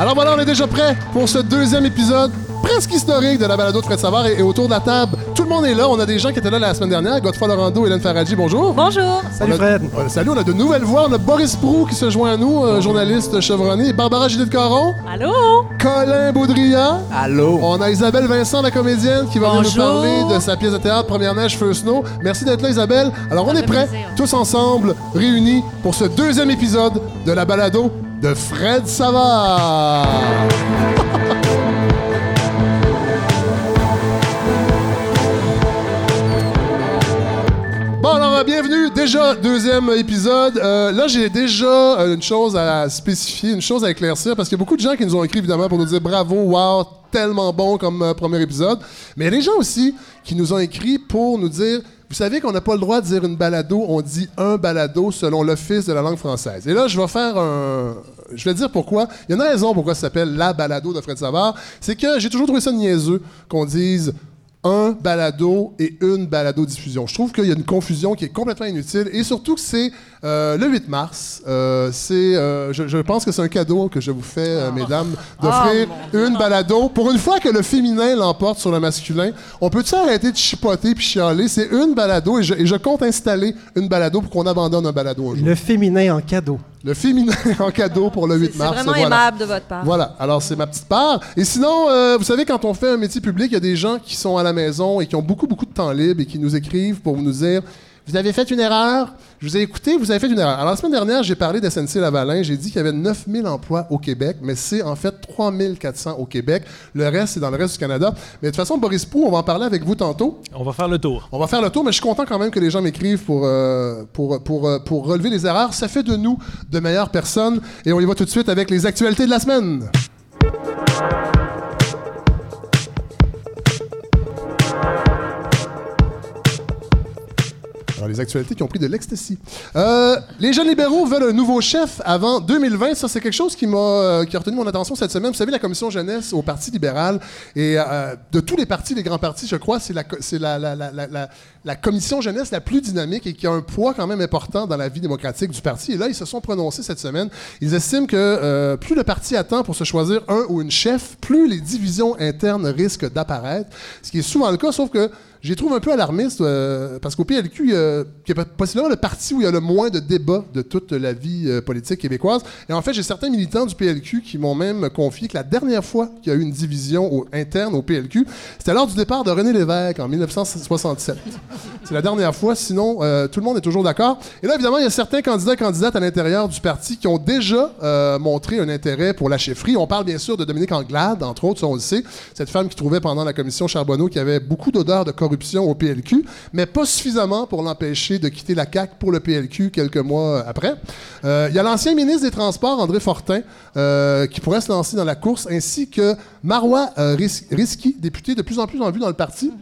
Alors voilà, on est déjà prêt pour ce deuxième épisode presque historique de la balado de Fred Savard et, et autour de la table, tout le monde est là. On a des gens qui étaient là la semaine dernière. Godefroy Laurando, Hélène Faradji, bonjour. Bonjour. Salut a- Fred. salut, on a de nouvelles voix. On a Boris Prou qui se joint à nous, euh, journaliste chevronné. Barbara Judith Caron, Allô? Colin Baudrillard. Allô? On a Isabelle Vincent, la comédienne, qui va venir nous parler de sa pièce de théâtre Première Neige, Feu Snow. Merci d'être là, Isabelle. Alors, on est prêts, plaisir. tous ensemble, réunis pour ce deuxième épisode de la balado de Fred Savard. Bon, alors, euh, bienvenue. Déjà, deuxième épisode. Euh, là, j'ai déjà euh, une chose à spécifier, une chose à éclaircir, parce qu'il y a beaucoup de gens qui nous ont écrit, évidemment, pour nous dire bravo, wow, tellement bon comme premier épisode. Mais il y a des gens aussi qui nous ont écrit pour nous dire, vous savez qu'on n'a pas le droit de dire une balado, on dit un balado selon l'Office de la langue française. Et là, je vais faire un... Je vais dire pourquoi. Il y a une raison pourquoi ça s'appelle la balado de Fred Savard. C'est que j'ai toujours trouvé ça niaiseux qu'on dise un balado et une balado-diffusion. Je trouve qu'il y a une confusion qui est complètement inutile et surtout que c'est euh, le 8 mars. Euh, c'est, euh, je, je pense que c'est un cadeau que je vous fais, euh, mesdames, d'offrir Oh, une balado. Pour une fois que le féminin l'emporte sur le masculin, on peut-tu arrêter de chipoter puis chialer? C'est une balado et je, et je compte installer une balado pour qu'on abandonne un balado un jour. Le féminin en cadeau. Le féminin en cadeau pour le 8 C'est mars. vraiment voilà. aimable de votre part. Voilà, alors c'est ma petite part. Et sinon, euh, vous savez, quand on fait un métier public, il y a des gens qui sont à la maison et qui ont beaucoup, beaucoup de temps libre et qui nous écrivent pour nous dire Vous avez fait une erreur, je vous ai écouté, vous avez fait une erreur. Alors la semaine dernière, j'ai parlé d'SNC Lavalin, j'ai dit qu'il y avait 9000 emplois au Québec, mais c'est en fait 3400 au Québec. Le reste, c'est dans le reste du Canada. Mais de toute façon, Boris Pou, on va en parler avec vous tantôt. On va faire le tour. On va faire le tour, mais je suis content quand même que les gens m'écrivent pour, euh, pour, pour, euh, pour relever les erreurs. Ça fait de nous de meilleures personnes. Et on y va tout de suite avec les actualités de la semaine. Les actualités qui ont pris de l'ecstasy. Euh, les jeunes libéraux veulent un nouveau chef avant 2020. Ça, c'est quelque chose euh, qui a retenu mon attention cette semaine. Vous savez, la commission jeunesse au Parti libéral et euh, de tous les partis, les grands partis, je crois, c'est la commission jeunesse la plus dynamique et qui a un poids quand même important dans la vie démocratique du parti. Et là, ils se sont prononcés cette semaine. Ils estiment que euh, plus le parti attend pour se choisir un ou une chef, plus les divisions internes risquent d'apparaître. Ce qui est souvent le cas, sauf que j'ai trouvé un peu alarmiste euh, parce qu'au PLQ, euh, qui est possiblement le parti où il y a le moins de débats de toute la vie euh, politique québécoise. Et en fait, j'ai certains militants du PLQ qui m'ont même confié que la dernière fois qu'il y a eu une division au- interne au PLQ, c'était lors du départ de René Lévesque en 1967. C'est la dernière fois, sinon euh, tout le monde est toujours d'accord. Et là, évidemment, il y a certains candidats et candidates à l'intérieur du parti qui ont déjà euh, montré un intérêt pour la chefferie. On parle bien sûr de Dominique Anglade, entre autres, on le sait, cette femme qui trouvait pendant la commission Charbonneau qu'il y avait beaucoup d'odeur de corruption au PLQ, mais pas suffisamment pour l'empêcher de quitter la CAQ pour le PLQ quelques mois après. Euh, Il y a l'ancien ministre des Transports, André Fortin, euh, qui pourrait se lancer dans la course, ainsi que Marois euh, Ris- Risky, député de plus en plus en vue dans le parti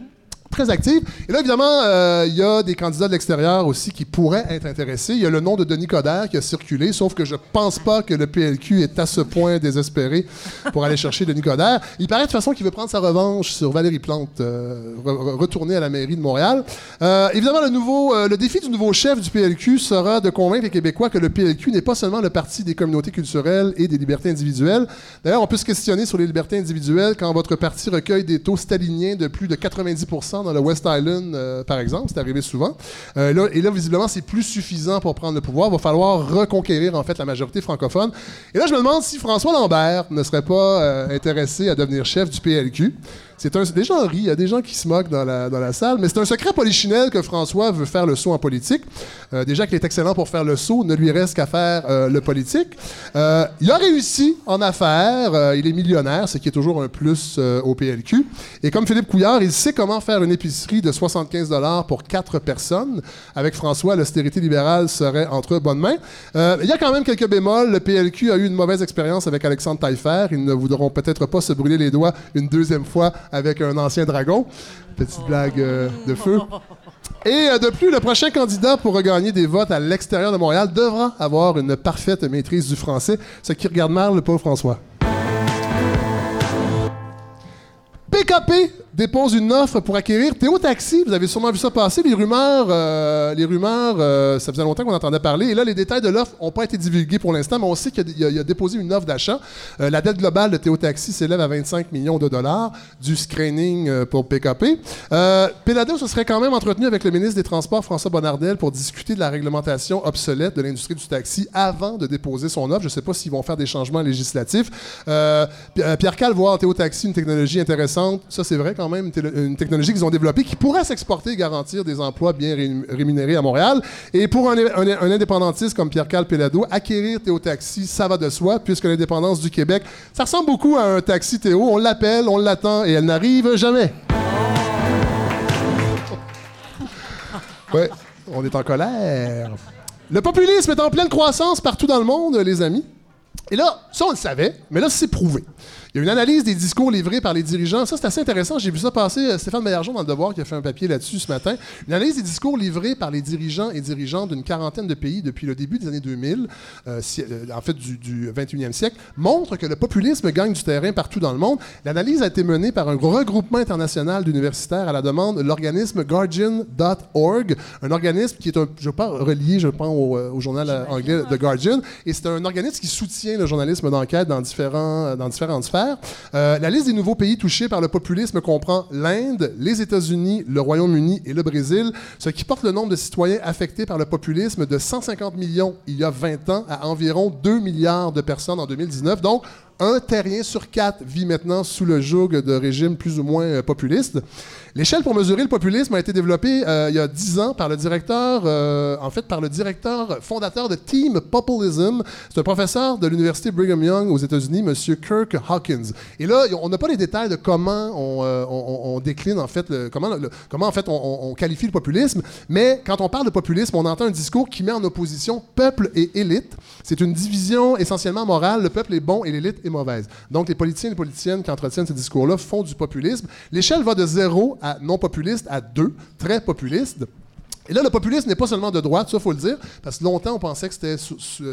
très active. Et là, évidemment, euh, il y a des candidats de l'extérieur aussi qui pourraient être intéressés. Il y a le nom de Denis Coderre qui a circulé, sauf que je pense pas que le PLQ est à ce point désespéré pour aller chercher Denis Coderre. Il paraît de toute façon qu'il veut prendre sa revanche sur Valérie Plante, euh, re- re- retourner à la mairie de Montréal. Euh, évidemment, le, nouveau, le défi du nouveau chef du PLQ sera de convaincre les Québécois que le PLQ n'est pas seulement le parti des communautés culturelles et des libertés individuelles. D'ailleurs, on peut se questionner sur les libertés individuelles quand votre parti recueille des taux staliniens de plus de 90 dans le West Island, euh, par exemple. C'est arrivé souvent. Euh, là, et là, visiblement, c'est plus suffisant pour prendre le pouvoir. Il va falloir reconquérir, en fait, la majorité francophone. Et là, je me demande si François Lambert ne serait pas euh, intéressé à devenir chef du PLQ. C'est un, des gens rient, il y a des gens qui se moquent dans la, salle, mais c'est un secret polichinelle que François veut faire le saut en politique. Euh, déjà qu'il est excellent pour faire le saut, ne lui reste qu'à faire euh, le politique. Euh, il a réussi en affaires, il est millionnaire, ce qui est toujours un plus au PLQ. Et comme Philippe Couillard, il sait comment faire une épicerie de 75 pour quatre personnes. Avec François, l'austérité libérale serait entre bonnes mains. Il y a quand même quelques bémols. Le PLQ a eu une mauvaise expérience avec Alexandre Taillefer. Ils ne voudront peut-être pas se brûler les doigts une deuxième fois avec un ancien dragon. Petite blague euh, de feu. Et euh, de plus, le prochain candidat pour regagner des votes à l'extérieur de Montréal devra avoir une parfaite maîtrise du français, ce qui regarde mal le pauvre François. PKP dépose une offre pour acquérir Théo Taxi. Vous avez sûrement vu ça passer. Les rumeurs, euh, les rumeurs euh, ça faisait longtemps qu'on entendait parler. Et là, les détails de l'offre n'ont pas été divulgués pour l'instant, mais on sait qu'il a, déposé une offre d'achat. Euh, la dette globale de Théo Taxi s'élève à 25 millions de dollars du screening pour PKP. Pelado se serait quand même entretenu avec le ministre des Transports, François Bonnardel, pour discuter de la réglementation obsolète de l'industrie du taxi avant de déposer son offre. Je ne sais pas s'ils vont faire des changements législatifs. Pierre Cal voit en Théo Taxi une technologie intéressante. Ça, c'est vrai quand même, une technologie qu'ils ont développée qui pourrait s'exporter et garantir des emplois bien rémunérés à Montréal. Et pour un, indépendantiste comme Pierre-Carl Pelado, acquérir Théo Taxi, ça va de soi, puisque l'indépendance du Québec, ça ressemble beaucoup à un taxi Théo. On l'appelle, on l'attend et elle n'arrive jamais. Ouais, on est en colère. Le populisme est en pleine croissance partout dans le monde, les amis. Et là, ça, on le savait, mais là, c'est prouvé. Il y a une analyse des discours livrés par les dirigeants. Ça, c'est assez intéressant. J'ai vu ça passer. Euh, Stéphane Meillargeon dans Le Devoir qui a fait un papier là-dessus ce matin. Une analyse des discours livrés par les dirigeants et dirigeantes d'une quarantaine de pays depuis le début des années 2000, euh, euh, en fait du, 21e siècle, montre que le populisme gagne du terrain partout dans le monde. L'analyse a été menée par un regroupement international d'universitaires à la demande de l'organisme Guardian.org, un organisme qui est, un, je pas, relié, je pense, au, journal anglais The Guardian. Et c'est un organisme qui soutient le journalisme d'enquête dans, différents, dans différentes sphères. Euh, la liste des nouveaux pays touchés par le populisme comprend l'Inde, les États-Unis, le Royaume-Uni et le Brésil, ce qui porte le nombre de citoyens affectés par le populisme de 150 millions il y a 20 ans à environ 2 milliards de personnes en 2019. Donc, un terrien sur quatre vit maintenant sous le joug de régimes plus ou moins euh, populistes. L'échelle pour mesurer le populisme a été développée euh, il y a dix ans par le directeur, euh, en fait, par le directeur fondateur de Team Populism. C'est un professeur de l'université Brigham Young aux États-Unis, M. Kirk Hawkins. Et là, on n'a pas les détails de comment on, décline en fait, comment, en fait on, qualifie le populisme. Mais quand on parle de populisme, on entend un discours qui met en opposition peuple et élite. C'est une division essentiellement morale. Le peuple est bon et l'élite est mauvaise. Donc, les politiciens et les politiciennes qui entretiennent ce discours-là font du populisme. L'échelle va de zéro à non populiste à deux, très populiste. Et là, le populisme n'est pas seulement de droite, ça, il faut le dire, parce que longtemps, on pensait que c'était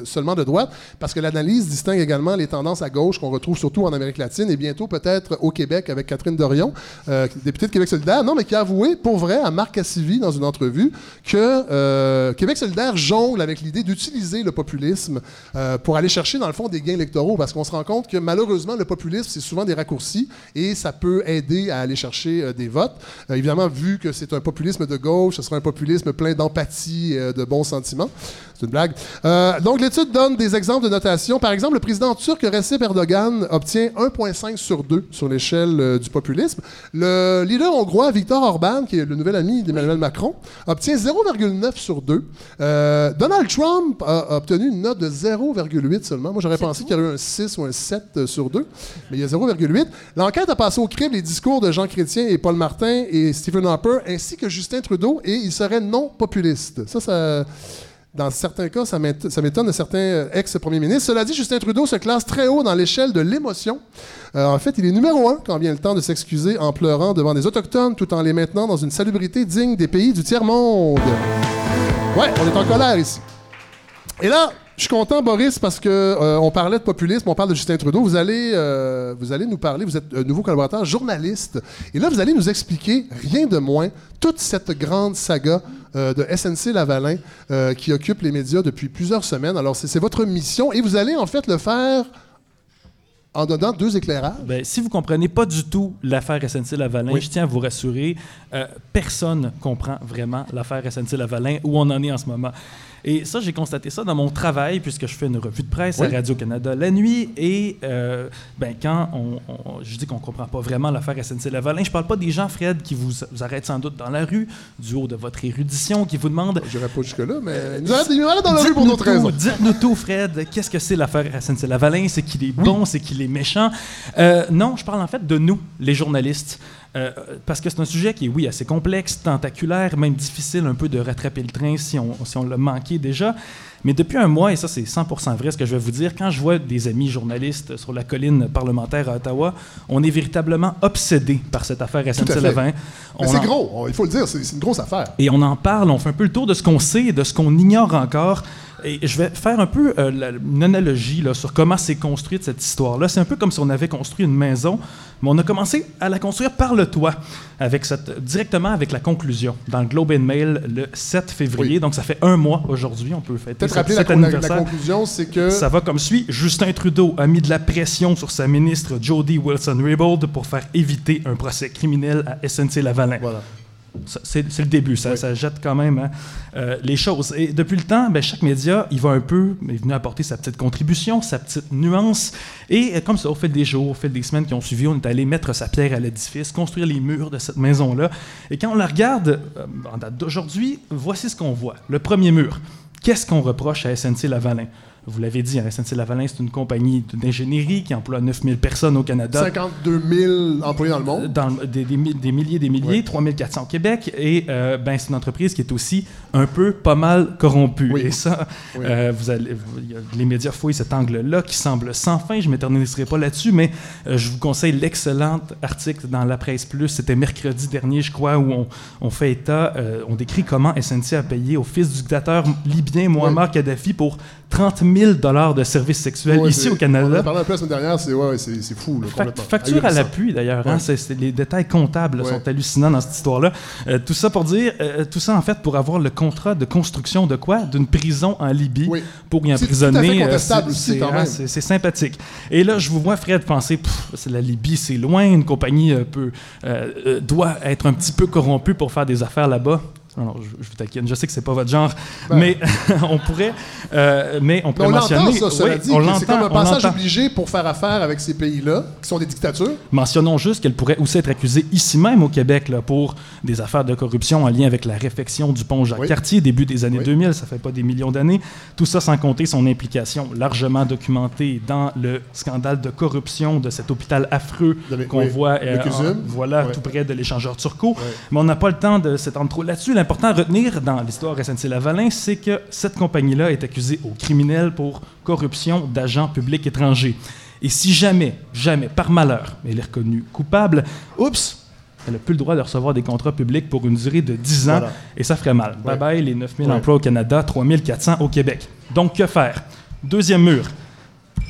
seulement de droite, parce que l'analyse distingue également les tendances à gauche qu'on retrouve surtout en Amérique latine et bientôt peut-être au Québec avec Catherine Dorion, euh, députée de Québec solidaire, non, mais qui a avoué, pour vrai, à Marc Cassivi, dans une entrevue, que euh, Québec solidaire jongle avec l'idée d'utiliser le populisme euh, pour aller chercher, dans le fond, des gains électoraux, parce qu'on se rend compte que malheureusement, le populisme, c'est souvent des raccourcis et ça peut aider à aller chercher des votes. évidemment, vu que c'est un populisme de gauche, ce sera un populisme plein d'empathie euh, de bons sentiments. C'est une blague. Euh, donc, l'étude donne des exemples de notation. Par exemple, le président turc Recep Erdogan obtient 1,5 sur 2 sur l'échelle euh, du populisme. Le leader hongrois Viktor Orban, qui est le nouvel ami d'Emmanuel Macron, obtient 0,9 sur 2. Donald Trump a, obtenu une note de 0,8 seulement. Moi, j'aurais pensé qu'il y aurait eu un 6 ou un 7 sur 2, mais il y a 0,8. L'enquête a passé au crible les discours de Jean Chrétien et Paul Martin et Stephen Harper, ainsi que Justin Trudeau, et il serait non populiste. Ça, ça dans certains cas, ça m'étonne de certains euh, ex-premiers ministres. Cela dit, Justin Trudeau se classe très haut dans l'échelle de l'émotion. Euh, en fait, il est numéro un quand vient le temps de s'excuser en pleurant devant des Autochtones tout en les maintenant dans une salubrité digne des pays du tiers-monde. Ouais, on est en colère ici. Et là, je suis content, Boris, parce que euh, on parlait de populisme, on parle de Justin Trudeau. Vous allez, euh, vous allez nous parler, vous êtes un nouveau collaborateur, journaliste, et là, vous allez nous expliquer, rien de moins, toute cette grande saga euh, de SNC Lavalin qui occupe les médias depuis plusieurs semaines. Alors, c'est votre mission, et vous allez en fait le faire en donnant deux éclairages. Ben, si vous comprenez pas du tout l'affaire SNC-Lavalin, je tiens à vous rassurer, personne comprend vraiment l'affaire SNC-Lavalin, où on en est en ce moment. Et ça, j'ai constaté ça dans mon travail, puisque je fais une revue de presse à Radio-Canada la nuit. Et euh, ben, quand on, je dis qu'on ne comprend pas vraiment l'affaire SNC-Lavalin, je ne parle pas des gens, Fred, qui vous, arrêtent sans doute dans la rue, du haut de votre érudition, qui vous demandent. Je n'irai pas jusque-là, mais nous arrêtent dans la rue pour d'autres raisons. Dites-nous tout, Fred. Qu'est-ce que c'est l'affaire SNC-Lavalin? C'est qu'il est bon, c'est qu'il est méchant? Euh, non, je parle en fait de nous, les journalistes. Euh, parce que c'est un sujet qui est, oui, assez complexe, tentaculaire, même difficile un peu de rattraper le train si on, si on l'a manqué déjà. Mais depuis un mois, et ça c'est 100% vrai ce que je vais vous dire, quand je vois des amis journalistes sur la colline parlementaire à Ottawa, on est véritablement obsédé par cette affaire SNC-Lavalin. C'est gros, il faut le dire, c'est une grosse affaire. Et on en parle, on fait un peu le tour de ce qu'on sait et de ce qu'on ignore encore. Et je vais faire un peu euh, une analogie là, sur comment s'est construite cette histoire-là. C'est un peu comme si on avait construit une maison, mais on a commencé à la construire par le toit, avec cette, directement avec la conclusion, dans le Globe and Mail le 7 février. Donc ça fait un mois aujourd'hui, on peut fêter Peut-être rappeler la, la, conclusion, c'est que... Ça va comme suit. Justin Trudeau a mis de la pression sur sa ministre Jody Wilson-Raybould pour faire éviter un procès criminel à SNC-Lavalin. Voilà. C'est le début, ça, ça, jette quand même hein, euh, les choses. Et depuis le temps, ben, chaque média, il va un peu, il est venu apporter sa petite contribution, sa petite nuance. Et euh, comme ça, au fil des jours, au fil des semaines qui ont suivi, on est allé mettre sa pierre à l'édifice, construire les murs de cette maison-là. Et quand on la regarde, euh, en date d'aujourd'hui, voici ce qu'on voit. Le premier mur. Qu'est-ce qu'on reproche à SNC-Lavalin? Vous l'avez dit, hein, SNC-Lavalin, c'est une compagnie d'ingénierie qui emploie 9000 personnes au Canada. 52 000 employés dans le monde. Dans, des, des, des milliers des milliers, 3400 au Québec. Et euh, ben, c'est une entreprise qui est aussi un peu pas mal corrompue. Et ça, euh, vous allez, les médias fouillent cet angle-là qui semble sans fin. Je ne m'éterniserai pas là-dessus, mais euh, je vous conseille l'excellent article dans La Presse Plus. C'était mercredi dernier, je crois, où on, on fait état, on décrit comment SNC a payé au fils du dictateur libyen Muammar Kadhafi pour 30 000 dollars de services sexuels ici au Canada. On a parlé un peu la semaine dernière, c'est ouais, fou. Là, facture à l'appui, d'ailleurs. Hein, les détails comptables sont hallucinants dans cette histoire-là. Euh, tout ça pour dire, euh, tout ça en fait pour avoir le contrat de construction de quoi? D'une prison en Libye pour y emprisonner. Euh, c'est. C'est sympathique. Et là, je vous vois, Fred, penser, c'est la Libye, c'est loin, une compagnie peut, doit être un petit peu corrompue pour faire des affaires là-bas. Non, je, je, vous taquine. Je sais que c'est pas votre genre, ben. mais on pourrait, euh, mais on pourrait on mentionner. Ça, cela dit, c'est comme un passage obligé pour faire affaire avec ces pays-là, qui sont des dictatures. Mentionnons juste qu'elle pourrait aussi être accusée ici même au Québec là, pour des affaires de corruption en lien avec la réfection du pont Jacques-Cartier, début des années 2000. Ça fait pas des millions d'années. Tout ça sans compter son implication largement documentée dans le scandale de corruption de cet hôpital affreux qu'on voit, euh, voilà, tout près de l'échangeur turco. Mais on n'a pas le temps de s'étendre trop là-dessus important à retenir dans l'histoire SNC-Lavalin, c'est que cette compagnie-là est accusée au criminel pour corruption d'agents publics étrangers. Et si jamais, jamais, par malheur, elle est reconnue coupable, oups, elle n'a plus le droit de recevoir des contrats publics pour une durée de 10 ans, et ça ferait mal. Bye bye les 9000 emplois au Canada, 3400 au Québec. Donc, que faire? Deuxième mur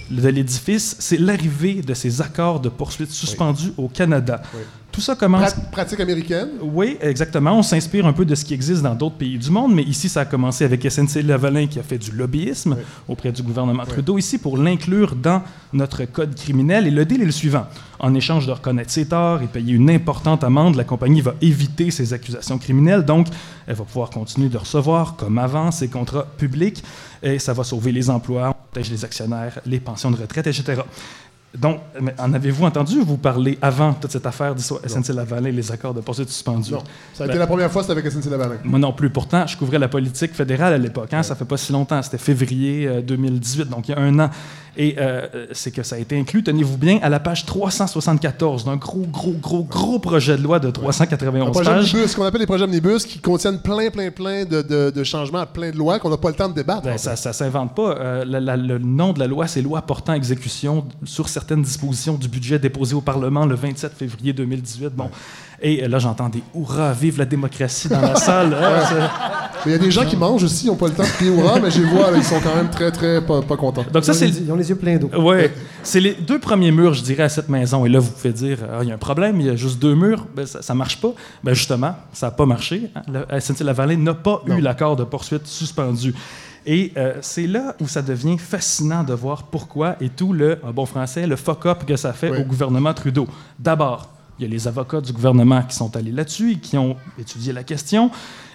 de l'édifice, c'est l'arrivée de ces accords de poursuite suspendus au Canada. Tout ça commence. pratique américaine? Oui, exactement. On s'inspire un peu de ce qui existe dans d'autres pays du monde, mais ici, ça a commencé avec SNC-Lavalin qui a fait du lobbyisme auprès du gouvernement Trudeau ici pour l'inclure dans notre code criminel. Et le deal est le suivant. En échange de reconnaître ses torts et payer une importante amende, la compagnie va éviter ces accusations criminelles. Donc, elle va pouvoir continuer de recevoir, comme avant, ses contrats publics. Et ça va sauver les emplois, on protège les actionnaires, les pensions de retraite, etc. Donc, en avez-vous entendu vous parler avant toute cette affaire de SNC-Lavalin, les accords de poursuite suspendus? Non. Ça a été ben, la première fois, c'était avec SNC-Lavalin. Moi non plus. Pourtant, je couvrais la politique fédérale à l'époque. Hein? Ça fait pas si longtemps. C'était février 2018, euh, donc il y a un an. Et euh, c'est que ça a été inclus, tenez-vous bien, à la page 374 d'un gros, gros, gros, gros projet de loi de 391 projet pages. ce qu'on appelle les projets omnibus, qui contiennent plein, plein, plein de, de, changements à plein de lois qu'on n'a pas le temps de débattre. Ben, ça ne s'invente pas. Euh, le nom de la loi, c'est Loi portant exécution sur certaines dispositions du budget déposé au Parlement le 27 février 2018. Bon. Et euh, là, j'entends des hurrahs, vive la démocratie dans la salle. Hein, il y a des gens qui mangent aussi, ils n'ont pas le temps de crier hurrah, mais je les vois, ils sont quand même très, très pas, contents. Donc ça, c'est... Ils ont les yeux pleins d'eau. Oui, c'est les deux premiers murs, je dirais, à cette maison. Et là, vous pouvez dire, ah, il y a un problème, il y a juste deux murs, ben, ça ne marche pas. Ben, justement, ça n'a pas marché. Hein. La SNC-Lavalin n'a pas eu l'accord de poursuite suspendu. Et euh, c'est là où ça devient fascinant de voir pourquoi et tout le, en bon français, le fuck-up que ça fait au gouvernement Trudeau. D'abord, il y a les avocats du gouvernement qui sont allés là-dessus et qui ont étudié la question.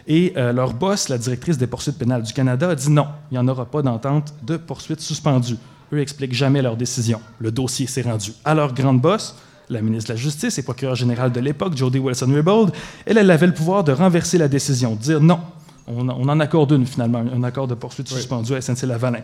Et euh, leur boss, la directrice des poursuites pénales du Canada, a dit non, il n'y en aura pas d'entente de poursuite suspendue. Eux expliquent jamais leur décision. Le dossier s'est rendu à leur grande boss, la ministre de la Justice et procureur général de l'époque, Jody Wilson-Raybould. Elle, elle avait le pouvoir de renverser la décision, de dire non, on, en accorde une finalement, un accord de poursuite suspendu à SNC-Lavalin.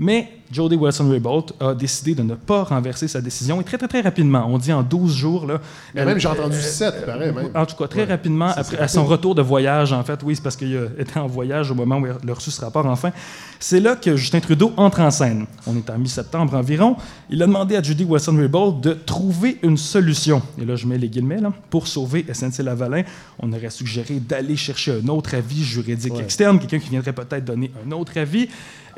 Mais Jody Wilson-Raybould a décidé de ne pas renverser sa décision et très, très, très rapidement, on dit en 12 jours. Là, Mais même, j'ai entendu 7, pareil. Même. En tout cas, très rapidement, après, à son retour de voyage, en fait, oui, c'est parce qu'il était en voyage au moment où il a reçu ce rapport, enfin. C'est là que Justin Trudeau entre en scène. On est en mi-septembre environ. Il a demandé à Judy Wilson-Raybould de trouver une solution. Et là, je mets les guillemets, là, pour sauver SNC-Lavalin. On aurait suggéré d'aller chercher un autre avis juridique externe, quelqu'un qui viendrait peut-être donner un autre avis.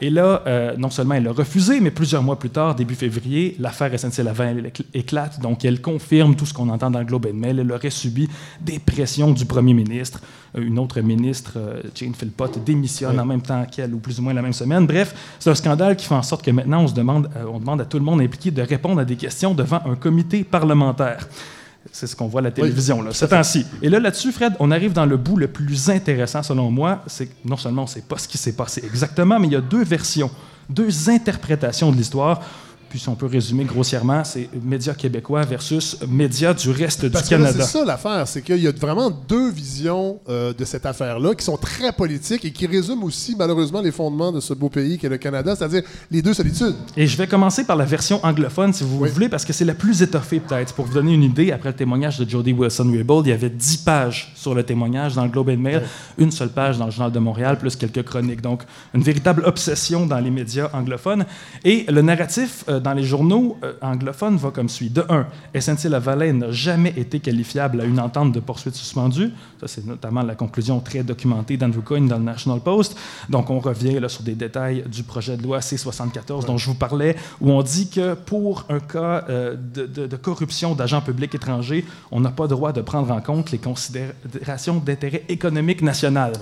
Et là, euh, non seulement elle a refusé, mais plusieurs mois plus tard, début février, l'affaire SNC-Lavalin éclate. Donc, elle confirme tout ce qu'on entend dans le Globe and Mail. Elle aurait subi des pressions du premier ministre. Euh, une autre ministre, euh, Jane Philpott, démissionne en même temps qu'elle, ou plus ou moins la même semaine. Bref, c'est un scandale qui fait en sorte que maintenant, on, se demande, on demande à tout le monde impliqué de répondre à des questions devant un comité parlementaire. C'est ce qu'on voit à la télévision, là, ce temps-ci. Et là, là-dessus, Fred, on arrive dans le bout le plus intéressant, selon moi. C'est que non seulement on ne sait pas ce qui s'est passé exactement, mais il y a deux versions, deux interprétations de l'histoire. Puis si on peut résumer grossièrement, c'est médias québécois versus médias du reste du Canada. C'est ça l'affaire, c'est qu'il y a vraiment deux visions euh, de cette affaire-là qui sont très politiques et qui résument aussi malheureusement les fondements de ce beau pays qu'est le Canada, c'est-à-dire les deux solitudes. Et je vais commencer par la version anglophone, si vous voulez, parce que c'est la plus étoffée peut-être. Pour vous donner une idée, après le témoignage de Jody Wilson-Raybould, il y avait dix pages sur le témoignage dans le Globe and Mail, une seule page dans le Journal de Montréal, plus quelques chroniques. Donc, une véritable obsession dans les médias anglophones. Et le narratif... Euh, dans les journaux euh, anglophones va comme suit. De 1, SNC-Lavalin n'a jamais été qualifiable à une entente de poursuite suspendue. Ça, c'est notamment la conclusion très documentée d'Andrew Coyne dans le National Post. Donc, on revient là, sur des détails du projet de loi C-74 dont je vous parlais, où on dit que pour un cas euh, de, corruption d'agents publics étrangers, on n'a pas droit de prendre en compte les considérations d'intérêt économique national.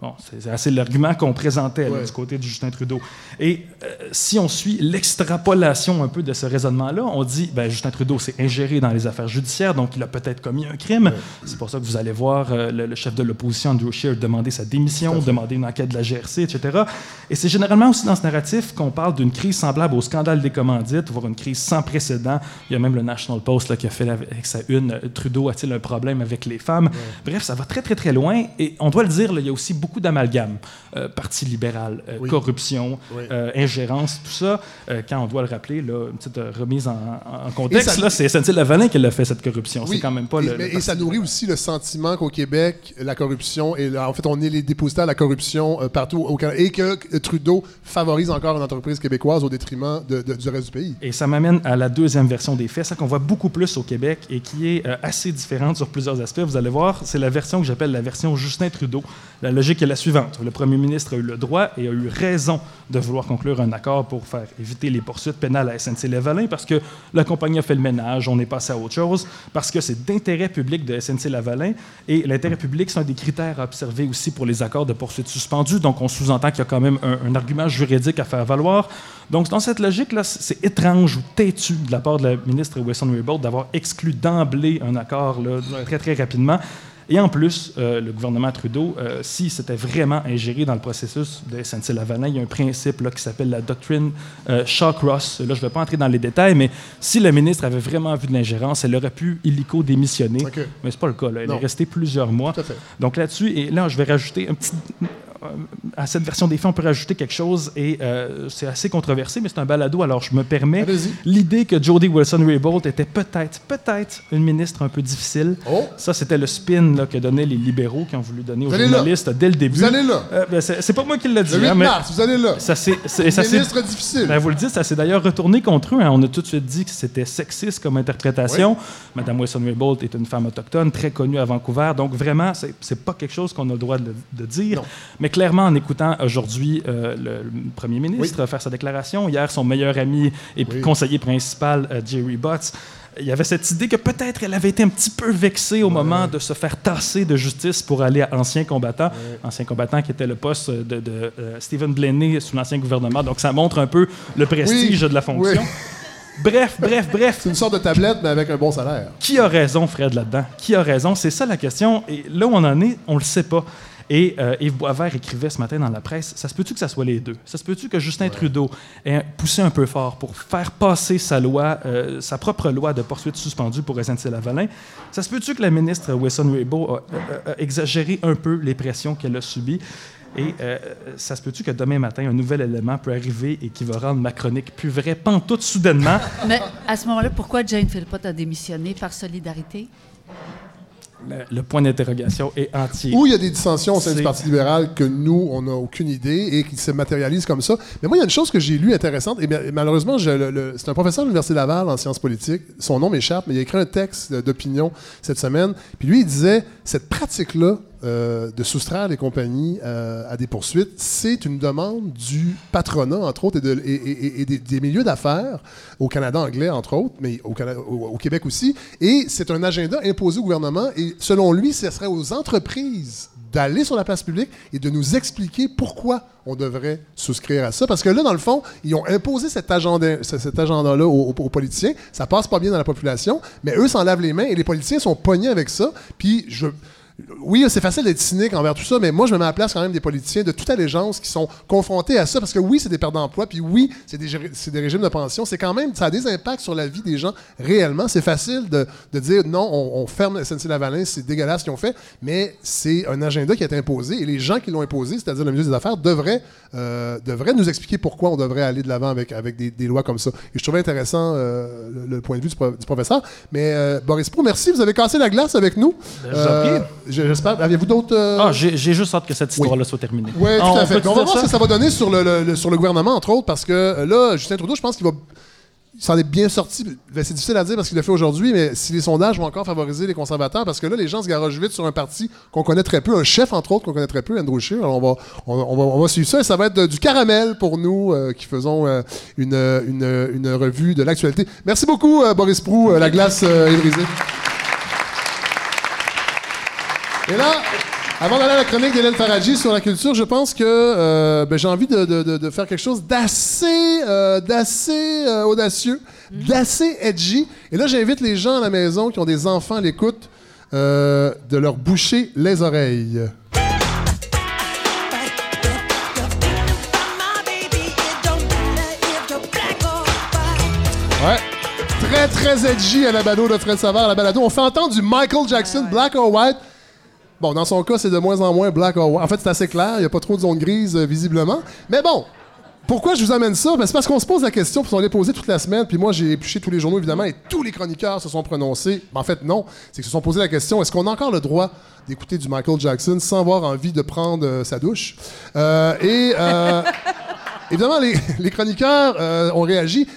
Bon, c'est assez l'argument qu'on présentait du côté de Justin Trudeau. Et euh, si on suit l'extrapolation un peu de ce raisonnement-là, on dit ben Justin Trudeau s'est ingéré dans les affaires judiciaires, donc il a peut-être commis un crime. C'est pour ça que vous allez voir euh, le, chef de l'opposition, Andrew Scheer, demander sa démission, demander une enquête de la GRC, etc. Et c'est généralement aussi dans ce narratif qu'on parle d'une crise semblable au scandale des commandites, voire une crise sans précédent. Il y a même le National Post là, qui a fait avec sa une Trudeau a-t-il un problème avec les femmes? Bref, ça va très, très, très loin. Et on doit le dire, il y a aussi beaucoup beaucoup d'amalgame. Euh, Parti libéral, euh, corruption, euh, ingérence, tout ça. quand on doit le rappeler, là, une petite remise en, contexte, là, c'est SNC-Lavalin qui l'a fait, cette corruption. C'est quand même pas et, le, et ça nourrit aussi le sentiment qu'au Québec, la corruption, et en fait, on est les dépositaires de la corruption partout au Canada, et que Trudeau favorise encore une entreprise québécoise au détriment de, du reste du pays. Et ça m'amène à la deuxième version des faits, ça qu'on voit beaucoup plus au Québec et qui est assez différente sur plusieurs aspects. Vous allez voir, c'est la version que j'appelle la version Justin Trudeau. La logique est la suivante. Le premier ministre a eu le droit et a eu raison de vouloir conclure un accord pour faire éviter les poursuites pénales à SNC-Lavalin parce que la compagnie a fait le ménage, on est passé à autre chose, parce que c'est d'intérêt public de SNC-Lavalin et l'intérêt public, c'est un des critères à observer aussi pour les accords de poursuite suspendus. Donc, on sous-entend qu'il y a quand même un, argument juridique à faire valoir. Donc, dans cette logique-là, c'est étrange ou têtu de la part de la ministre Wilson-Raybould d'avoir exclu d'emblée un accord très, très rapidement. Et en plus, euh, le gouvernement Trudeau, euh, si c'était vraiment ingéré dans le processus de SNC-Lavalin, il y a un principe là, qui s'appelle la doctrine euh, Shaw-Cross. Là, je ne vais pas entrer dans les détails, mais si le ministre avait vraiment vu de l'ingérence, elle aurait pu illico démissionner. Mais ce n'est pas le cas. Là. Elle est restée plusieurs mois. Donc là-dessus, et là, je vais rajouter un petit, à cette version des faits, on peut rajouter quelque chose et euh, c'est assez controversé, mais c'est un balado, alors je me permets. L'idée que Jody Wilson-Raybould était peut-être, peut-être une ministre un peu difficile. Oh. Ça, c'était le spin que donnaient les libéraux qui ont voulu donner aux journalistes dès le début. Vous allez là. Euh, ben, c'est pas moi qui l'ai dit. Le 8 mars, vous allez là. Ça, c'est, difficile. Vous le dites, ça s'est d'ailleurs retourné contre eux. On a tout de suite dit que c'était sexiste comme interprétation. Madame Wilson-Raybould est une femme autochtone très connue à Vancouver, donc vraiment, c'est, pas quelque chose qu'on a le droit de, dire. Mais clairement, en écoutant aujourd'hui le, premier ministre faire sa déclaration, hier son meilleur ami et conseiller principal, Jerry Butts, il y avait cette idée que peut-être elle avait été un petit peu vexée au moment de se faire tasser de justice pour aller à ancien combattant, ancien combattant qui était le poste de, euh, Stephen Blaney sous l'ancien gouvernement. Donc ça montre un peu le prestige de la fonction. Bref, bref, bref. C'est une sorte de tablette, mais avec un bon salaire. Qui a raison, Fred, là-dedans? Qui a raison? C'est ça la question. Et là où on en est, on le sait pas. Et euh, Yves Boisvert écrivait ce matin dans la presse Ça se peut-tu que ça soit les deux? Ça se peut-tu que Justin Trudeau ait poussé un peu fort pour faire passer sa loi, euh, sa propre loi de poursuite suspendue pour SNC-Lavalin Ça se peut-tu que la ministre Wilson Raybould a, exagéré un peu les pressions qu'elle a subies? Et euh, ça se peut-tu que demain matin, un nouvel élément peut arriver et qui va rendre ma chronique plus vraie, pantoute soudainement? Mais à ce moment-là, pourquoi Jane Philpott a démissionné par solidarité? Le, le point d'interrogation est entier. Où il y a des dissensions au sein du Parti libéral que nous, on n'a aucune idée et qui se matérialisent comme ça. Mais moi, il y a une chose que j'ai lue intéressante, et bien, malheureusement, c'est un professeur de l'Université Laval en sciences politiques. Son nom m'échappe, mais il a écrit un texte d'opinion cette semaine. Puis lui, il disait cette pratique-là euh, de soustraire les compagnies euh, à des poursuites, c'est une demande du patronat, entre autres, et, de- et- et- et des, milieux d'affaires au Canada anglais, entre autres, mais au, Québec aussi. Et c'est un agenda imposé au gouvernement. Et selon lui, ce serait aux entreprises d'aller sur la place publique et de nous expliquer pourquoi on devrait souscrire à ça. Parce que là, dans le fond, ils ont imposé cet agenda, ce- cet agenda-là aux, aux- aux politiciens. Ça passe pas bien dans la population, mais eux s'en lavent les mains et les politiciens sont pognés avec ça. Puis je... Oui, c'est facile d'être cynique envers tout ça, mais moi, je me mets à la place quand même des politiciens de toute allégeance qui sont confrontés à ça, parce que oui, c'est des pertes d'emploi, puis oui, c'est des, régimes de pension. C'est quand même, ça a des impacts sur la vie des gens réellement. C'est facile de, de dire non, on, on ferme SNC-Lavalin, c'est dégueulasse ce qu'ils ont fait, mais c'est un agenda qui a été imposé, et les gens qui l'ont imposé, c'est-à-dire le milieu des affaires, devraient, euh, devraient nous expliquer pourquoi on devrait aller de l'avant avec, avec des, des lois comme ça. Et je trouvais intéressant euh, le, le point de vue du, pro- du professeur. Mais euh, Boris Pro, merci, vous avez cassé la glace avec nous. Ben, J'espère. Aviez-vous d'autres. euh, Ah, j'ai juste hâte que cette histoire-là soit terminée. oui, tout Ah, à on fait. on va voir ce que ça va donner sur le, le- le- sur le gouvernement, entre autres, parce que euh, là, Justin Trudeau, je pense qu'il va. Il s'en est bien sorti. Ben, C'est difficile à dire parce qu'il l'a fait aujourd'hui, mais si les sondages vont encore favoriser les conservateurs, parce que là, les gens se garagent vite sur un parti qu'on connaît très peu, un chef, entre autres, qu'on connaît très peu, Andrew Scheer. Alors, on va, on, on va, on va suivre ça et ça va être de- du caramel pour nous euh, qui faisons euh, une, une, une revue de l'actualité. Merci beaucoup, euh, Boris Prou. Euh, la glace euh, est brisée. Et là, avant d'aller à la chronique d'Hélène Faradji sur la culture, je pense que euh, ben, j'ai envie de, de- de- de faire quelque chose d'assez euh, d'assez euh, audacieux, d'assez edgy. Et là, j'invite les gens à la maison qui ont des enfants à l'écoute de leur boucher les oreilles. Ouais. Très, très edgy à la balado de Fred Savard, à la balado. On fait entendre du Michael Jackson, Black or White. Bon, dans son cas, c'est de moins en moins Black or White. En fait, c'est assez clair. Il n'y a pas trop de zone grise, euh, visiblement. Mais bon, pourquoi je vous amène ça? Ben, c'est parce qu'on se pose la question, puis on l'a posé toute la semaine, puis moi, j'ai épluché tous les journaux, évidemment, et tous les chroniqueurs se sont prononcés. Ben, en fait, non. C'est qu'ils se sont posé la question, est-ce qu'on a encore le droit d'écouter du Michael Jackson sans avoir envie de prendre euh, sa douche? Euh, et... Évidemment, les, chroniqueurs ont réagi.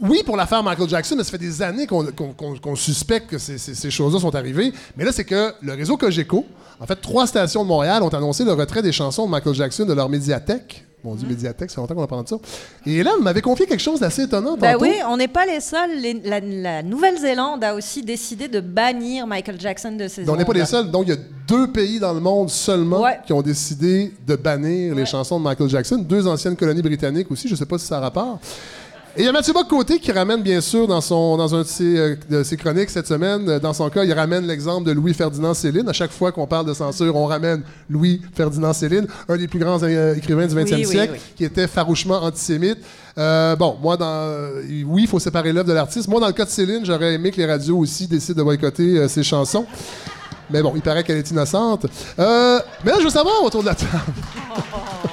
Oui, pour l'affaire Michael Jackson, mais ça fait des années qu'on suspecte que ces, ces- ces choses-là sont arrivées. Mais là, c'est que le réseau Cogeco, en fait, trois stations de Montréal ont annoncé le retrait des chansons de Michael Jackson de leur médiathèque. Mon Dieu, médiathèque, ça fait longtemps qu'on a parlé de ça. Et là, elle m'avait confié quelque chose d'assez étonnant Ben tantôt. oui, on n'est pas les seuls. Les- la la Nouvelle-Zélande a aussi décidé de bannir Michael Jackson de ses Donc, on n'est pas les seuls. Donc, il y a deux pays dans le monde seulement Ouais. qui ont décidé de bannir les chansons de Michael Jackson. Deux anciennes colonies britanniques aussi. Je ne sais pas si ça a rapport. Et il y a Mathieu Bock-Côté qui ramène, bien sûr, dans, son, dans un de ses, euh, de ses chroniques cette semaine, euh, dans son cas, il ramène l'exemple de Louis-Ferdinand Céline. À chaque fois qu'on parle de censure, on ramène Louis-Ferdinand Céline, un des plus grands euh, écrivains du 20e Oui, oui, siècle, oui. qui était farouchement antisémite. Euh, bon, moi, dans, oui, il faut séparer l'œuvre de l'artiste. Moi, dans le cas de Céline, j'aurais aimé que les radios aussi décident de boycotter ses chansons. Mais bon, il paraît qu'elle est innocente. Euh, mais là, je veux savoir autour de la table.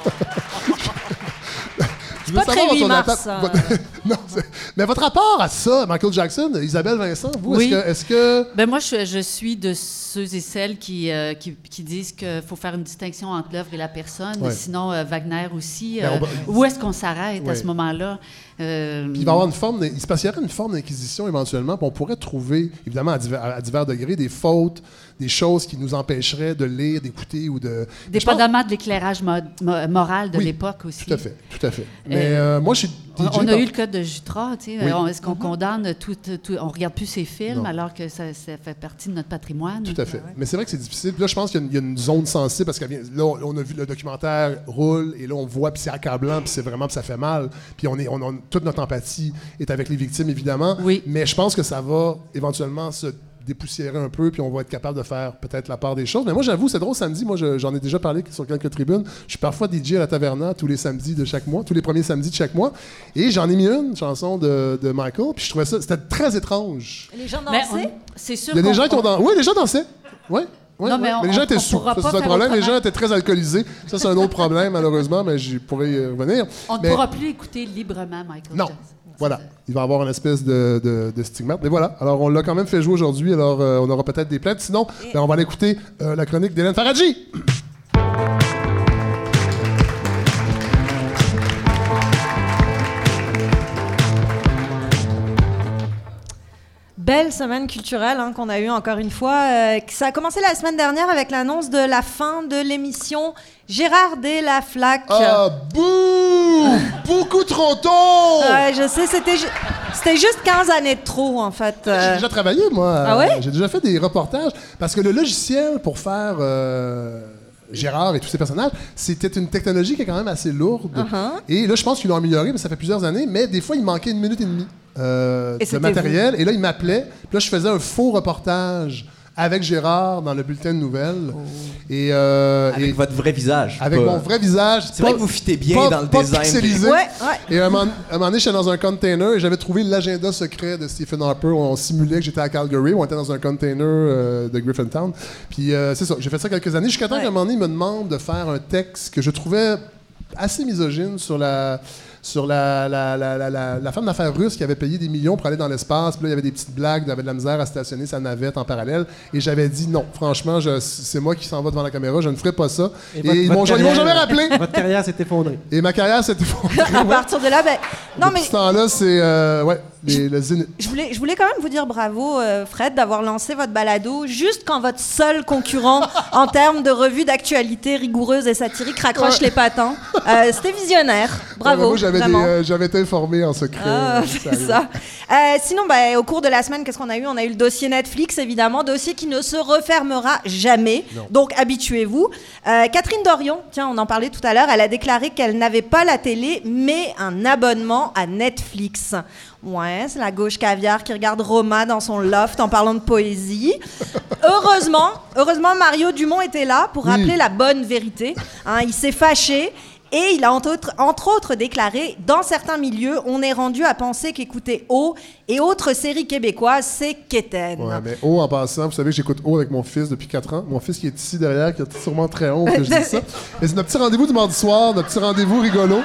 Veux pas savoir très autour de la 8 mars, Non, mais votre rapport à ça, Michael Jackson, Isabelle Vincent, vous, Oui. est-ce que, est-ce que- Ben moi, je, je suis de ceux et celles qui, euh, qui, qui disent qu'il faut faire une distinction entre l'œuvre et la personne. Ouais. Sinon, euh, Wagner aussi. Ben, on euh, où est-ce qu'on s'arrête Ouais. à ce moment-là? Il va y avoir une forme, il se passerait une forme d'inquisition éventuellement, puis on pourrait trouver, évidemment à divers, à divers degrés, des fautes, des choses qui nous empêcheraient de lire, d'écouter ou de. Pense- Dépendamment de l'éclairage mo- mo- moral de Oui, l'époque aussi. Tout à fait, tout à fait. Mais moi, je suis On, DJ. on a par- eu le cas de Jutra, tu sais. Oui. euh, Est-ce qu'on condamne tout, tout- On regarde plus ses films Non. alors que ça, ça fait partie de notre patrimoine? Tout à fait. Mais c'est vrai que c'est difficile. Puis là, je pense qu'il y a une- il y, a une zone sensible parce que là, on on a vu le documentaire roule et là, on voit, puis c'est accablant, puis c'est vraiment, puis ça fait mal. Puis on est, on, on- toute notre empathie est avec les victimes, évidemment. Oui. Mais je pense que ça va éventuellement se dépoussiérer un peu, puis on va être capable de faire peut-être la part des choses. Mais moi, j'avoue, c'est drôle, samedi, moi, je- j'en ai déjà parlé sur quelques tribunes. Je suis parfois DJ à la Taverna tous les samedis de chaque mois, tous les premiers samedis de chaque mois. Et j'en ai mis une chanson de, de Michael, puis je trouvais ça, c'était très étrange. Les gens Mais dansaient? on- c'est sûr Il y a des qu'on- gens qui ont on- dansé. Oui, les gens dansaient. Oui. Ouais, Non, mais ouais. on- les gens on- étaient sous. c'est un problème. Les gens étaient très alcoolisés. Ça, c'est un autre problème, malheureusement, mais j'y pourrais y revenir. On ne Mais- pourra plus écouter librement Michael Non. Jackson. Voilà. Il va y avoir une espèce de, de- de stigmate. Mais voilà. Alors, on l'a quand même fait jouer aujourd'hui. Alors, euh, on aura peut-être des plaintes. Sinon, ben, on va aller écouter euh, la chronique d'Hélène Faradji. Belle semaine culturelle hein, qu'on a eue encore une fois. Euh, ça a commencé la semaine dernière avec l'annonce de la fin de l'émission Gérard et la Flaque. Ah, bouh! Beaucoup trop tôt! Ouais, je sais, c'était ju- c'était juste 15 années de trop en fait. J'ai Euh, déjà travaillé, moi. Ah ouais? Euh, J'ai déjà fait des reportages. Parce que le logiciel pour faire euh, Gérard et tous ses personnages, c'était une technologie qui est quand même assez lourde. Uh-huh. Et là, je pense qu'ils l'ont amélioré, mais ça fait plusieurs années. Mais des fois, il manquait une minute et demie euh, de matériel. Et là, il m'appelait. Puis là, je faisais un faux reportage avec Gérard dans le bulletin de nouvelles. Et, euh, Avec et- votre vrai visage. avec pas- mon vrai visage. C'est vrai pas- que vous fitez bien pas- dans le pas design. pixelisé. Ouais, ouais. Et à un, moment, à un moment donné, j'étais dans un container et j'avais trouvé l'agenda secret de Stephen Harper. où On simulait que j'étais à Calgary, où on était dans un container euh, de Griffintown. Puis euh, c'est ça, j'ai fait ça quelques années. Jusqu'à temps Ouais. qu'à un moment donné, il me demande de faire un texte que je trouvais assez misogyne sur la sur la, la, la, la, la- la femme d'affaires russe qui avait payé des millions pour aller dans l'espace. Puis là, il y avait des petites blagues, il y avait de la misère à stationner sa navette en parallèle. Et j'avais dit non, franchement, c'est moi qui s'en va devant la caméra, je ne ferai pas ça. Et, ils votre m'ont ils m'ont carrière- jamais rappelé. Votre carrière s'est effondrée. Et ma carrière s'est effondrée. à partir de là, ben, non mais ce temps-là, c'est euh, ouais, je voulais, je voulais quand même vous dire bravo, euh, Fred, d'avoir lancé votre balado juste quand votre seul concurrent en termes de revue d'actualité rigoureuse et satirique raccroche Ouais. les patins. Euh, C'était visionnaire. Bravo. Vraiment. euh, j'avais été informé en secret. Ah, euh, c'est arrive. ça. Sinon, bah, au cours de la semaine, qu'est-ce qu'on a eu? On a eu le dossier Netflix, évidemment, dossier qui ne se refermera jamais. Donc, habituez-vous. Catherine Dorion, tiens, on en parlait tout à l'heure, elle a déclaré qu'elle n'avait pas la télé, mais un abonnement à Netflix. Ouais, c'est la gauche caviar qui regarde Roma dans son loft en parlant de poésie. Heureusement, heureusement, Mario Dumont était là pour rappeler la bonne vérité. Hein, il s'est fâché. Et il a entre autres, entre autres déclaré Dans certains milieux, on est rendu à penser qu'écouter O et autres séries québécoises, c'est quétaine. Ouais, mais O, en passant, vous savez j'écoute O avec mon fils depuis 4 ans. Mon fils qui est ici derrière, qui est sûrement très honte que je dise ça. Mais c'est notre petit rendez-vous du mardi soir, notre petit rendez-vous rigolo.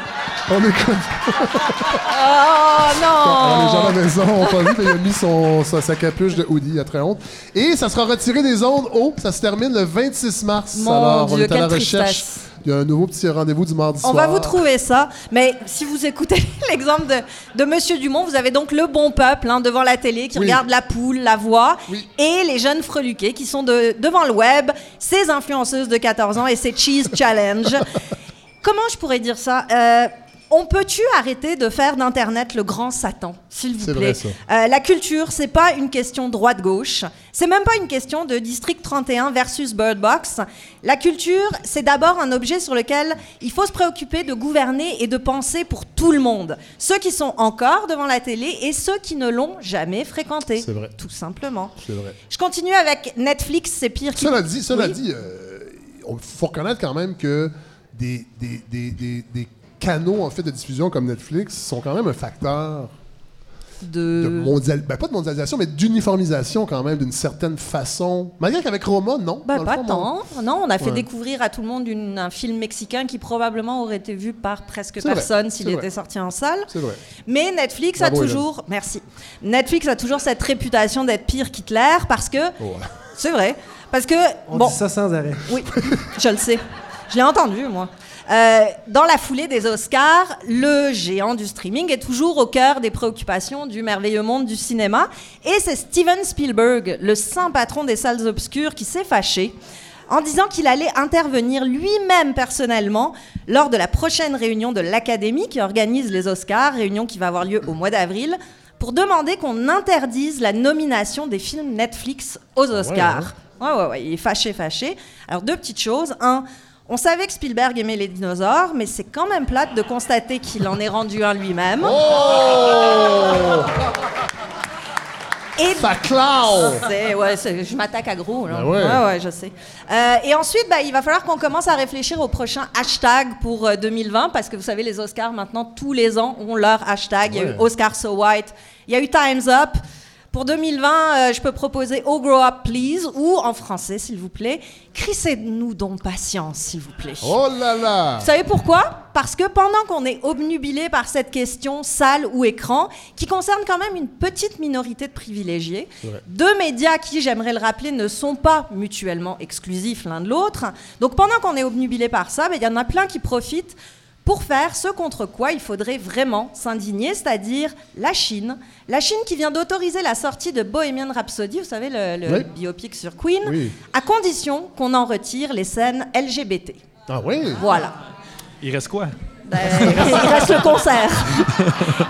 On écoute. Oh Alors, les gens à non la maison ont pas vu, mais il a mis son, sa, sa capuche de hoodie, il a très honte. Et ça sera retiré des ondes O. Ça se termine le 26 mars. Mon Alors, on Dieu, est à la recherche. tristesse. Il y a un nouveau petit rendez-vous du mardi On soir. va vous trouver ça. Mais si vous écoutez l'exemple de, de Monsieur Dumont, vous avez donc le bon peuple hein, devant la télé qui Oui. regarde la poule, la voix, Oui. et les jeunes freluqués qui sont de- devant le web, ces influenceuses de 14 ans et ces cheese challenge. Comment je pourrais dire ça Euh, on peut-tu arrêter de faire d'Internet le grand Satan, s'il vous C'est plaît vrai, ça. Euh, La culture, c'est pas une question droite-gauche. C'est même pas une question de District 31 versus Bird Box. La culture, c'est d'abord un objet sur lequel il faut se préoccuper de gouverner et de penser pour tout le monde. Ceux qui sont encore devant la télé et ceux qui ne l'ont jamais fréquenté. C'est vrai. Tout simplement. C'est vrai. Je continue avec Netflix, c'est pire. Cela dit, cela Oui. dit, il faut reconnaître quand même que des, des, des, des canaux en fait de diffusion comme Netflix sont quand même un facteur de de... mondial, ben pas de mondialisation, mais d'uniformisation quand même d'une certaine façon. Malgré qu'avec Roma, non. Bah, le pas fond, tant. Non, on a fait Ouais. découvrir à tout le monde une- un film mexicain qui probablement aurait été vu par presque personne s'il était vrai. sorti en salle. C'est vrai. Mais Netflix a Bravo, toujours, merci. Netflix a toujours cette réputation d'être pire qu'Hitler parce que, Ouais. c'est vrai, parce que On bon, dit ça sans arrêt. oui, je le sais, je l'ai entendu moi. Euh, dans la foulée des Oscars, le géant du streaming est toujours au cœur des préoccupations du merveilleux monde du cinéma. Et c'est Steven Spielberg, le saint patron des salles obscures, qui s'est fâché en disant qu'il allait intervenir lui-même personnellement lors de la prochaine réunion de l'Académie qui organise les Oscars, réunion qui va avoir lieu au mois d'avril, pour demander qu'on interdise la nomination des films Netflix aux Oscars. Ouais, ouais, ouais, il est fâché, fâché. Alors, deux petites choses. Un, on savait que Spielberg aimait les dinosaures, mais c'est quand même plate de constater qu'il en est rendu un lui-même. Oh! Et Ça ouais, je m'attaque à gros. Là. Ben ouais. ouais, je sais. Euh, et ensuite, bah, il va falloir qu'on commence à réfléchir au prochain hashtag pour euh, 2020, parce que vous savez, les Oscars, maintenant, tous les ans, ont leur hashtag. Il y a eu Ouais. Oscar So White, il y a eu Time's Up. Pour 2020, euh, je peux proposer Oh Grow Up Please ou en français, s'il vous plaît, Crissez-nous donc patience, s'il vous plaît. Oh là là! Vous savez pourquoi? Parce que pendant qu'on est obnubilé par cette question salle ou écran, qui concerne quand même une petite minorité de privilégiés, deux médias qui, j'aimerais le rappeler, ne sont pas mutuellement exclusifs l'un de l'autre. Donc pendant qu'on est obnubilé par ça, ben, il y en a plein qui profitent pour faire ce contre quoi il faudrait vraiment s'indigner, c'est-à-dire la Chine. La Chine qui vient d'autoriser la sortie de Bohemian Rhapsody, vous savez, le, le Oui. biopic sur Queen, Oui. à condition qu'on en retire les scènes LGBT. Ah oui? Voilà. Il reste quoi? Ben, il reste le concert.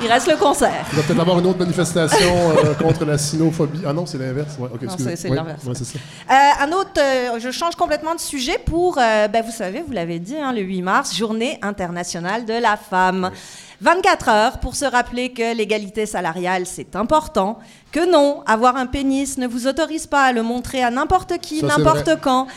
Il reste le concert. Il va peut-être avoir une autre manifestation euh, contre la sinophobie. Ah non, c'est l'inverse. Ouais, c'est- Ouais, l'inverse. ouais. Euh, un autre, euh, je change complètement de sujet pour, ben, vous savez, vous l'avez dit, hein, le 8 mars, journée internationale de la femme. 24 heures pour se rappeler que l'égalité salariale, c'est important, que non, avoir un pénis ne vous autorise pas à le montrer à n'importe qui, n'importe quand,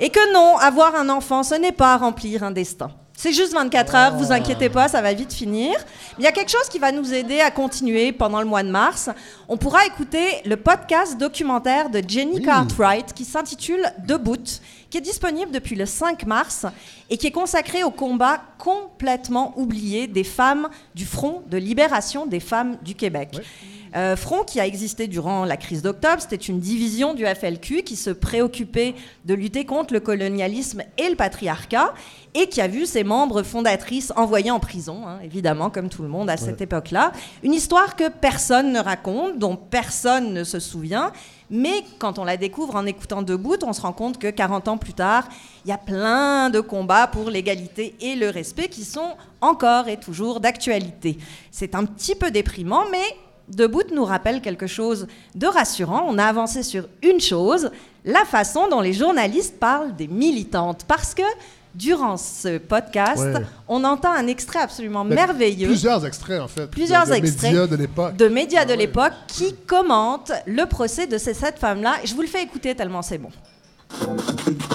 et que non, avoir un enfant, ce n'est pas remplir un destin. C'est juste 24 heures, vous inquiétez pas, ça va vite finir. Mais il y a quelque chose qui va nous aider à continuer pendant le mois de mars. On pourra écouter le podcast documentaire de Jenny Oui. Cartwright qui s'intitule Debout, qui est disponible depuis le 5 mars et qui est consacré au combat complètement oublié des femmes du Front de libération des femmes du Québec. Euh, Front qui a existé durant la crise d'octobre, c'était une division du FLQ qui se préoccupait de lutter contre le colonialisme et le patriarcat et qui a vu ses membres fondatrices envoyés en prison, hein, évidemment, comme tout le monde à cette époque-là. Une histoire que personne ne raconte, dont personne ne se souvient, mais quand on la découvre en écoutant Debout, on se rend compte que 40 ans plus tard, il y a plein de combats pour l'égalité et le respect qui sont encore et toujours d'actualité. C'est un petit peu déprimant, mais Debout nous rappelle quelque chose de rassurant. On a avancé sur une chose, la façon dont les journalistes parlent des militantes. Parce que durant ce podcast, Ouais. on entend un extrait absolument Ben, merveilleux Plusieurs extraits, en fait. Plusieurs de, de extraits. médias de l'époque. de médias de Ah ouais. l'époque qui commentent le procès de ces sept femmes-là. Je vous le fais écouter tellement c'est bon.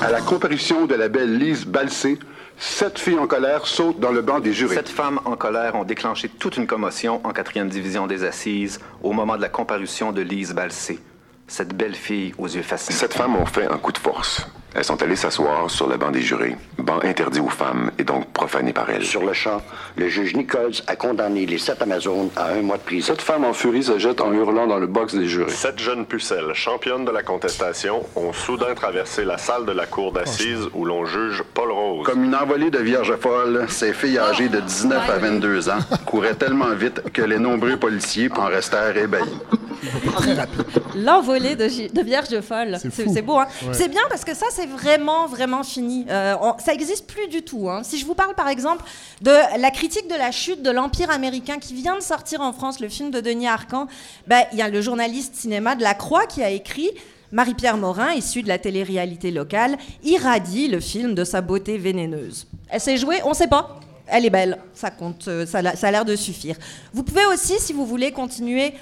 À la comparution de la belle Lise Balsé, sept filles en colère sautent dans le banc des jurés. Sept femmes en colère ont déclenché toute une commotion en quatrième division des assises au moment de la comparution de Lise Balsé. Cette belle fille aux yeux fascinants. Sept femmes ont fait un coup de force. Elles sont allées s'asseoir sur le banc des jurés, banc interdit aux femmes et donc profané par elles. Sur le champ, le juge Nichols a condamné les sept Amazones à un mois de prison. Sept femmes en furie se jettent en hurlant dans le box des jurés. Sept jeunes pucelles, championnes de la contestation, ont soudain traversé la salle de la cour d'assises où l'on juge Paul Rose. Comme une envolée de vierges folles, ces filles âgées de 19 à 22 ans couraient tellement vite que les nombreux policiers en restèrent ébahis. L'envolée de, vierges folles. C'est beau, hein Ouais. C'est bien parce que ça, c'est vraiment, vraiment fini. Euh, ça existe plus du tout. hein. Si je vous parle, par exemple, de la critique de la chute de l'Empire américain qui vient de sortir en France, le film de Denis Arcand, ben, il y a le journaliste cinéma de La Croix qui a écrit Marie-Pierre Morin, issue de la télé-réalité locale, irradie le film de sa beauté vénéneuse. Elle s'est jouée, on ne sait pas. Elle est belle, ça compte, euh, ça a l'air de suffire. Vous pouvez aussi, si vous voulez, continuer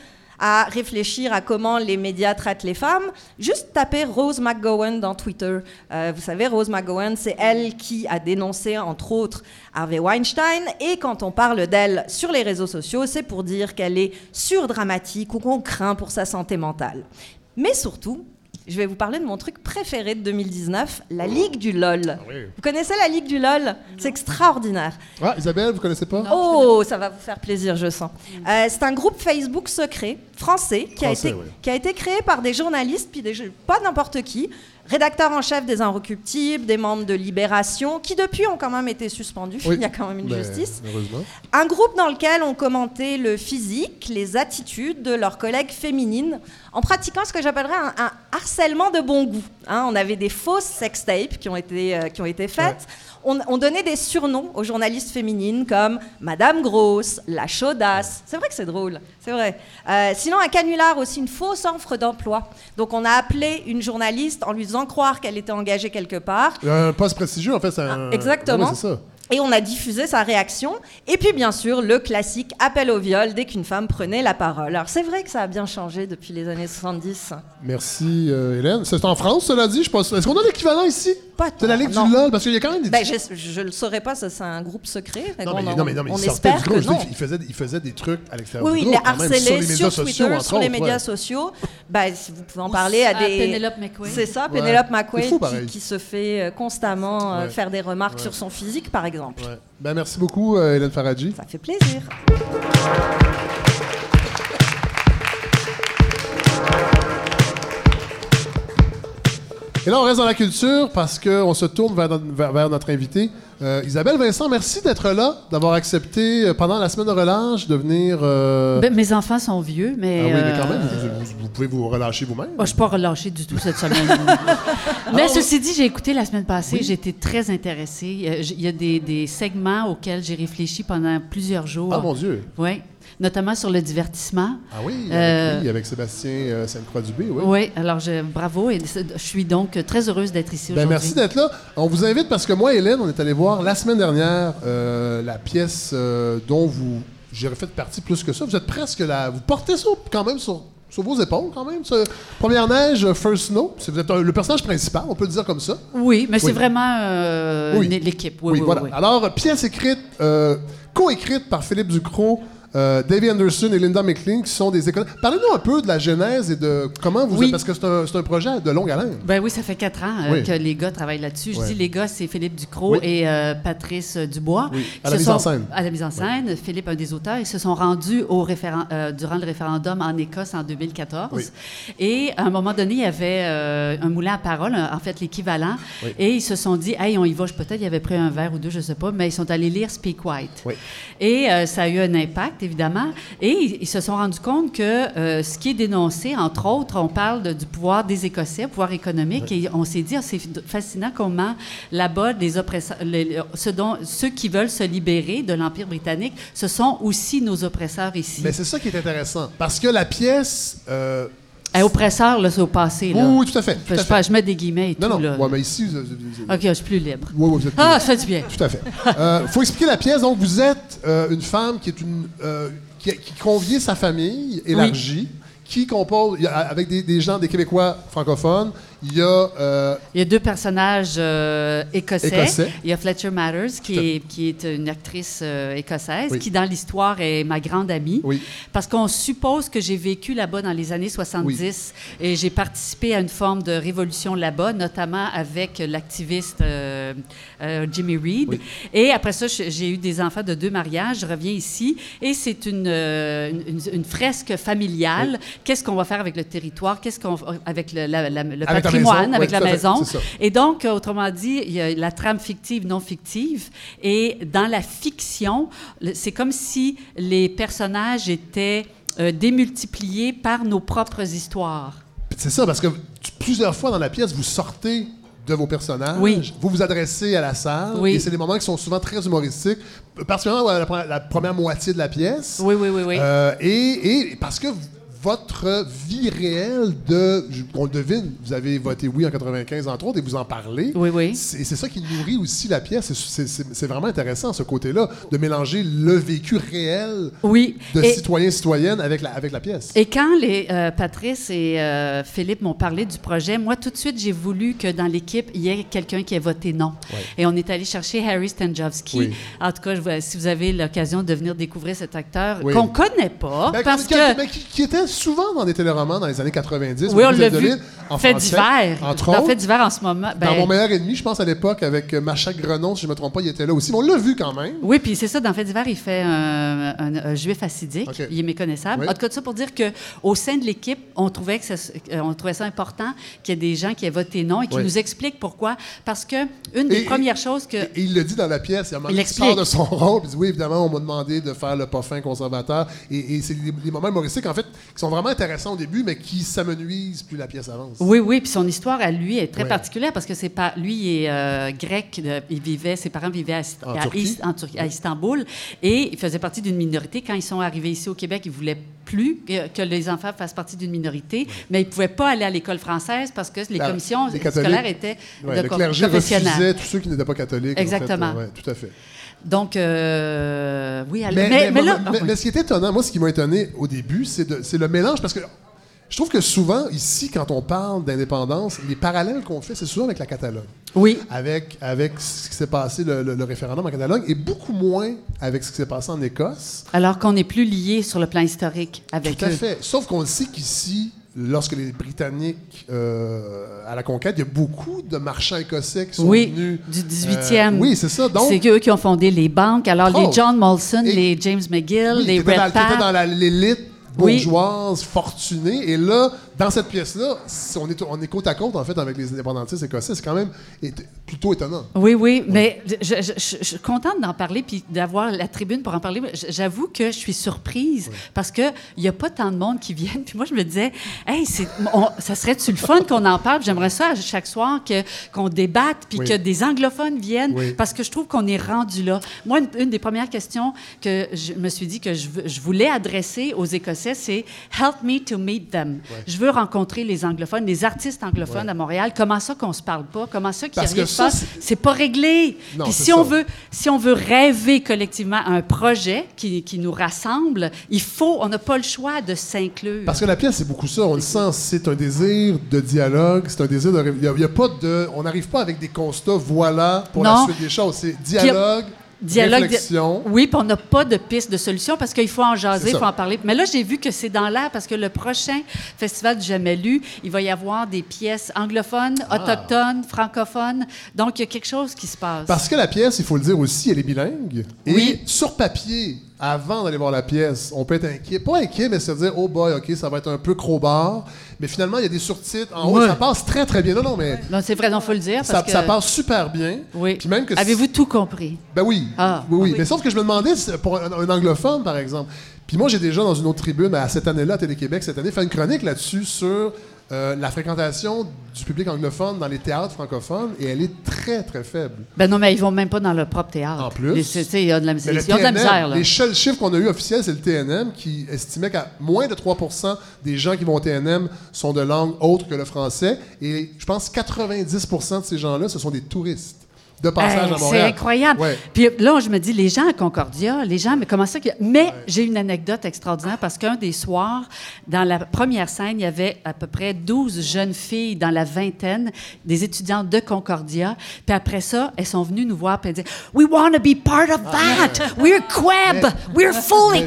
à réfléchir à comment les médias traitent les femmes, juste taper Rose McGowan dans Twitter. Euh, vous savez, Rose McGowan, c'est elle qui a dénoncé, entre autres, Harvey Weinstein. Et quand on parle d'elle sur les réseaux sociaux, c'est pour dire qu'elle est surdramatique ou qu'on craint pour sa santé mentale. Mais surtout, je vais vous parler de mon truc préféré de 2019, la Ligue du LOL. Vous connaissez la Ligue du LOL? C'est extraordinaire. Ah, Isabelle, vous connaissez pas? Oh, ça va vous faire plaisir, je sens. Euh, c'est un groupe Facebook secret français qui, Français, a, été, oui. qui a été créé par des journalistes, puis des, pas n'importe qui, rédacteurs en chef des Inrecuptibles, des membres de Libération, qui depuis ont quand même été suspendus. Oui. Il y a quand même une Ben, justice. Un groupe dans lequel on commentait le physique, les attitudes de leurs collègues féminines, en pratiquant ce que j'appellerais un, un harcèlement de bon goût. Hein, on avait des fausses sextapes qui ont été, euh, qui ont été faites. On, on donnait des surnoms aux journalistes féminines comme Madame Grosse, La Chaudasse. C'est vrai que c'est drôle, c'est vrai. Euh, sinon, un canular aussi, une fausse offre d'emploi. Donc, on a appelé une journaliste en lui faisant croire qu'elle était engagée quelque part. Un poste prestigieux, en fait, un. Ah, exactement. Ouais, c'est ça. Et on a diffusé sa réaction. Et puis, bien sûr, le classique appel au viol dès qu'une femme prenait la parole. Alors, c'est vrai que ça a bien changé depuis les années 70. Merci, euh, Hélène. C'est en France, cela dit, je pense. Est-ce qu'on a l'équivalent ici? Pas de la Ligue non. du LOL? Parce qu'il y a quand même des. Ben, je, je le saurais pas, ça c'est un groupe secret. Non, mais, non, mais, non, mais on il espère du groupe. que non. Il faisait, il faisait des trucs à l'extérieur Oui, du oui, il groupe. les quand même, sur les médias sur, sociaux, Twitter, entre sur les autres, médias ouais. sociaux. Ben, si vous pouvez en parler à à des. Penelope McQuaid. C'est ça, Ouais. Penelope C'est McQuaid fou, qui, se fait euh, constamment euh, Ouais. faire des remarques Ouais. sur son physique, par exemple. Ouais. Ben, merci beaucoup, euh, Hélène Faradji. Ça fait plaisir. Et là, on reste dans la culture parce qu'on se tourne vers, notre- vers- vers notre invité. Euh, Isabelle Vincent, merci d'être là, d'avoir accepté euh, pendant la semaine de relâche de venir. euh, Ben, mes enfants sont vieux, mais. ah oui, mais quand même, vous, pouvez vous relâcher vous-même. Oh, je suis pas relâchée du tout cette semaine. Mais ceci dit, j'ai écouté la semaine passée, j'ai été très intéressée. Il y a des, des segments auxquels j'ai réfléchi pendant plusieurs jours. Ah mon Dieu. Oui, notamment sur le divertissement. Ah oui, avec, Euh, lui, avec Sébastien euh, Sainte-Croix-Dubé, oui. Oui, alors je, bravo et je suis donc très heureuse d'être ici Ben, aujourd'hui. merci d'être là. On vous invite parce que moi et Hélène, on est allé voir la semaine dernière euh, la pièce euh, dont vous. J'ai fait partie plus que ça. Vous êtes presque là. Vous portez ça quand même sur, sur vos épaules, quand même. ce- Première neige, euh, First Snow. C'est- Vous êtes le personnage principal, on peut le dire comme ça. Oui, mais Oui. c'est vraiment euh, Oui. l'équipe. Oui, voilà. Alors, pièce écrite, euh, co-écrite par Philippe Ducrot, euh, Davy Anderson et Linda McLean, qui sont des écoles. Parlez-nous un peu de la genèse et de comment vous. Oui. Parce que c'est un, c'est un projet de longue haleine. Ben oui, ça fait quatre ans euh, Oui. que les gars travaillent là-dessus. Je dis les gars, c'est Philippe Ducrot et euh, Patrice euh, Dubois. À la sont- en scène. À la mise en scène. Philippe, un des auteurs, ils se sont rendus au référen- durant le référendum en Écosse en 2014. Oui. Et à un moment donné, il y avait un moulin à parole, en fait l'équivalent. Et ils se sont dit, hey, on y va. Peut-être y avait pris un verre ou deux, je sais pas, mais ils sont allés lire Speak White. Et ça a eu un impact, évidemment. Et ils, se sont rendus compte que euh, ce qui est dénoncé, entre autres, on parle de- du pouvoir des Écossais, pouvoir économique, et on s'est dit, ah, c'est fascinant comment là-bas, les oppresseurs, les- les- ce dont- ceux qui veulent se libérer de l'Empire britannique, ce sont aussi nos oppresseurs ici. Mais c'est ça qui est intéressant. Parce que la pièce. euh, Eh, oppresseurs, là, c'est au passé. Là. oui, oui, tout à fait. tout je, à fait. je mets des guillemets et Non, tout. non. Ouais, mais ici, vous, vous- vous- OK, je suis plus libre. Ouais, ouais, vous êtes. Ah, ça fait du bien. Tout à fait. Euh, faut expliquer la pièce. Donc, vous êtes euh, une femme qui est une euh, qui, qui convient sa famille élargie, qui compose avec des, des gens, des Québécois francophones. Il y a euh, Il y a deux personnages euh, écossais. Écossais. Il y a Fletcher Matters, qui est, qui est une actrice euh, écossaise, Oui. qui dans l'histoire est ma grande amie. oui, Parce qu'on suppose que j'ai vécu là-bas dans les années 70 et j'ai participé à une forme de révolution là-bas, notamment avec l'activiste Jimmy Reed. Oui. Et après ça, j'ai eu des enfants de deux mariages. Je reviens ici et c'est une, une, une- une fresque familiale. Qu'est-ce qu'on va faire avec le territoire? Qu'est-ce qu'on avec le, la- la- le Avec patrimoine, maison. avec la fait, maison? Et donc, euh, autrement dit, il y a la trame fictive, non fictive. Et dans la fiction, c'est comme si les personnages étaient euh, démultipliés par nos propres histoires. c'est ça parce que plusieurs fois dans la pièce, vous sortez de vos personnages, Oui. vous vous adressez à la salle, Oui. et c'est des moments qui sont souvent très humoristiques, particulièrement la, pre- la première moitié de la pièce. Oui, oui, oui, oui. Euh, et, et parce que votre vie réelle de, on le devine, vous avez voté oui en 95 entre autres et vous en parlez. Oui, oui. C'est c'est ça qui nourrit aussi la pièce. C'est- vraiment intéressant ce côté-là de mélanger le vécu réel oui. de Et- citoyens citoyennes avec la, avec la pièce. Et quand les, euh, Patrice et euh, Philippe m'ont parlé du projet, moi, tout de suite, j'ai voulu que dans l'équipe, il y ait quelqu'un qui ait voté non. Et on est allé chercher Harry Stanjowski. Oui. En tout cas, je si vous avez l'occasion de venir découvrir cet acteur qu'on connaît pas, Ben, parce que... ben, qui- qui était souvent dans des téléromans dans les années 90. Oui, on l'a vu. En Fait d'hiver. Entre autres. Fait d'hiver en ce moment. Dans ben, mon meilleur ennemi, je pense à l'époque avec euh, Macha Grenon, si je ne me trompe pas, il était là aussi. Mais on l'a vu quand même. Oui, puis c'est ça, dans Fait d'hiver, il fait un, un- un juif assidique. OK. Il est méconnaissable. Oui. En tout cas, ça pour dire qu'au sein de l'équipe, on trouvait, que ça, euh, on trouvait ça important qu'il y ait des gens qui aient voté non et qui Oui. nous expliquent pourquoi. Parce que une des Et- premières choses que... Et il le dit dans la pièce, il, y a un Il où il explique. sort de son rôle, puis il dit oui, évidemment, on m'a demandé de faire le pas fin conservateur. Et, et c'est des, des moments humoristiques, en fait, qui sont vraiment intéressants au début, mais qui s'amenuisent plus la pièce avance. Oui, oui, puis son histoire à lui est très Ouais. particulière parce que c'est pas lui il est euh, grec, il vivait, ses parents vivaient à, En à Turquie. Is- en Tur- à Istanbul et il faisait partie d'une minorité. Quand ils sont arrivés ici au Québec, ils voulaient plus que, que les enfants fassent partie d'une minorité, mais ils pouvaient pas aller à l'école française parce que les La- commissions les scolaires étaient Ouais, de le clergé refusait tous ceux qui n'étaient pas catholiques. en fait. Exactement. Ouais, tout à fait. Donc, euh, oui, elle- Mais, mais, mais- mais là, mais- ah, ce qui est étonnant, moi, ce qui m'a étonné au début, c'est le mélange, parce que je trouve que souvent, ici, quand on parle d'indépendance, les parallèles qu'on fait, c'est souvent avec la Catalogne. oui, Avec, avec ce qui s'est passé, le, le- le référendum en Catalogne, et beaucoup moins avec ce qui s'est passé en Écosse. alors qu'on n'est plus lié sur le plan historique avec Tout à eux. fait. Sauf qu'on sait qu'ici, lorsque les Britanniques, euh, à la conquête, il y a beaucoup de marchands écossais qui sont Oui, venus. du 18e. Euh, oui, c'est ça. Donc, C'est eux qui ont fondé les banques. Alors, Oh. les John Molson, les James McGill, oui, les Red qui étaient Pat. dans la- l'élite Oui. bourgeoise, fortunée. Et là, dans cette pièce-là, on est, on est côte à côte, en fait, avec les indépendantistes écossais. C'est quand même plutôt étonnant. Oui, oui, mais je, je- je- je suis contente d'en parler puis d'avoir la tribune pour en parler. J'avoue que je suis surprise parce qu'il n'y a pas tant de monde qui viennent. Puis moi, je me disais, hey, on- ça serait-tu le fun qu'on en parle? J'aimerais ça à chaque soir qu'on débatte puis Oui. que des anglophones viennent parce que je trouve qu'on est rendu là. Moi, une, une des premières questions que je me suis dit que je voulais adresser aux Écossais, c'est Help me to meet them. Je veux rencontrer les anglophones, les artistes anglophones Ouais. à Montréal. Comment ça qu'on se parle pas? Comment ça qu'il n'y a rien qui passe? c'est- pas réglé. Non, Puis si on ça. veut, si on veut rêver collectivement à un projet qui, qui nous rassemble, il faut, on n'a pas le choix de s'inclure. Parce que la pièce, c'est beaucoup ça. On le sent, c'est un désir de dialogue, c'est un désir de. Il y a, il y a pas de. On n'arrive pas avec des constats, voilà, pour la Non. suite des choses. C'est dialogue, Dialogue, réflexion. Oui, puis on n'a pas de piste de solution parce qu'il faut en jaser, il faut en parler. Mais là, j'ai vu que c'est dans l'air parce que le prochain Festival du Jamais lu, il va y avoir des pièces anglophones, Ah. autochtones, francophones. Donc, il y a quelque chose qui se passe. Parce que la pièce, il faut le dire aussi, elle est bilingue. Et Oui. sur papier, avant d'aller voir la pièce, on peut être inquiet. Pas inquiet, mais se dire, oh boy, OK, ça va être un peu crowbar. Mais finalement, il y a des surtitres. En haut, ça passe très, très bien. Non, non, mais Non, c'est vrai, il faut le dire. ça, Parce que... ça passe super bien. Oui. Puis même que Avez-vous tout compris? Ben oui. Ah. oui, oui. Ah oui. Mais sauf que je me demandais, pour un, un anglophone, par exemple. Puis moi, j'ai déjà, dans une autre tribune, à cette année-là, à Télé-Québec, cette année, fait une chronique là-dessus sur euh, la fréquentation du public anglophone dans les théâtres francophones, et elle est très, très faible. Ben non, mais ils vont même pas dans leur propre théâtre. En plus. Les- c'est- c'est- Il y a de la, le ils ont de la TNM, misère, là. Les seuls chiffres qu'on a eu officiels, c'est le TNM qui estimait qu'à moins de 3% des gens qui vont au TNM sont de langue autre que le français. Et je pense que 90% de ces gens-là, ce sont des touristes de passage Hey, à Montréal. C'est incroyable. Ouais. Puis là, je me dis, les gens à Concordia, les gens, mais comment ça. Mais j'ai une anecdote extraordinaire parce qu'un des soirs, dans la première scène, il y avait à peu près 12 jeunes filles dans la vingtaine, des étudiantes de Concordia. Puis après ça, elles sont venues nous voir et dire We want to be part of that. We're Quab. We're fully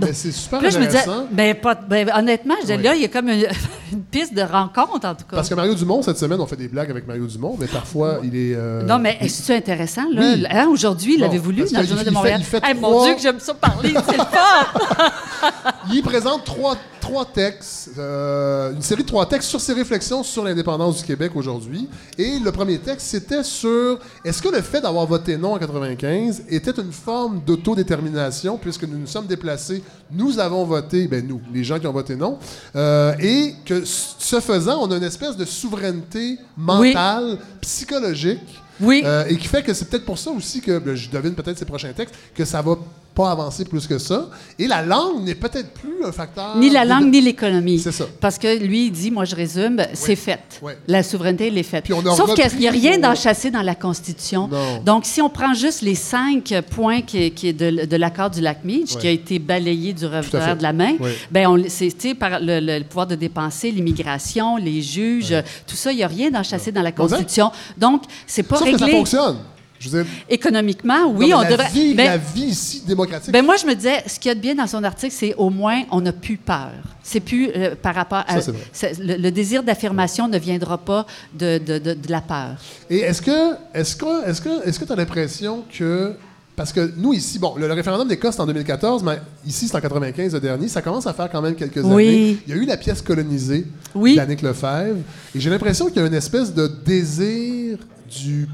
Mais c'est- super Puis là, je me disais, intéressant. ben, pas, ben, honnêtement, je Oui. là, il y a comme une, une piste de rencontre, en tout cas. Parce que Mario Dumont, cette semaine, on fait des blagues avec Mario Dumont, mais parfois, il est. euh, Non, mais est-ce intéressant, là? Oui. Hein, Aujourd'hui, il voulu parce dans le Journal de Montréal? Hey, Mon Dieu, que j'aime ça parler, c'est le fun! Il présente trois, trois textes, euh, une série de trois textes sur ses réflexions sur l'indépendance du Québec aujourd'hui. Et le premier texte, c'était sur est-ce que le fait d'avoir voté non en 95 était une forme d'autodétermination, puisque nous nous sommes déplacés, nous avons voté, ben nous, les gens qui ont voté non, euh, et que ce faisant, on a une espèce de souveraineté mentale, psychologique. Oui. Euh, et qui fait que c'est peut-être pour ça aussi que, ben, je devine peut-être ces prochains textes, que ça va pas avancer plus que ça. Et la langue n'est peut-être plus un facteur. Ni la de- langue, ni l'économie. C'est ça. Parce que lui, il dit, moi je résume, c'est fait. Oui. La souveraineté, elle est faite. Sauf qu'il n'y a rien d'enchâssé dans la Constitution. Non. Donc, si on prend juste les cinq points qui, qui est de, de l'accord du lac Meach, qui a été balayé du revers de la main, ben c'est par le, pouvoir de dépenser, l'immigration, les juges, tout ça, il n'y a rien d'enchâssé dans la. Constitution. Donc, c'est pas Sauf que ça réglé. fonctionne. Je veux dire, Économiquement, oui, non, on la devrait. Vie, Ben, la vie ici démocratique. Ben moi, je me disais, ce qu'il y a de bien dans son article, c'est au moins, on n'a plus peur. C'est plus euh, par rapport à. Ça, c'est vrai. c'est- le, le désir d'affirmation ne viendra pas de, de, de, de la peur. Et est-ce que est-ce que est-ce que est-ce que tu as l'impression que parce que nous ici, bon, le, le référendum d'Écosse c'est en 2014, mais ici c'est en 95 le dernier, ça commence à faire quand même quelques Oui. années. Il y a eu la pièce colonisée Oui. d'Annick Lefebvre, et j'ai l'impression qu'il y a une espèce de désir du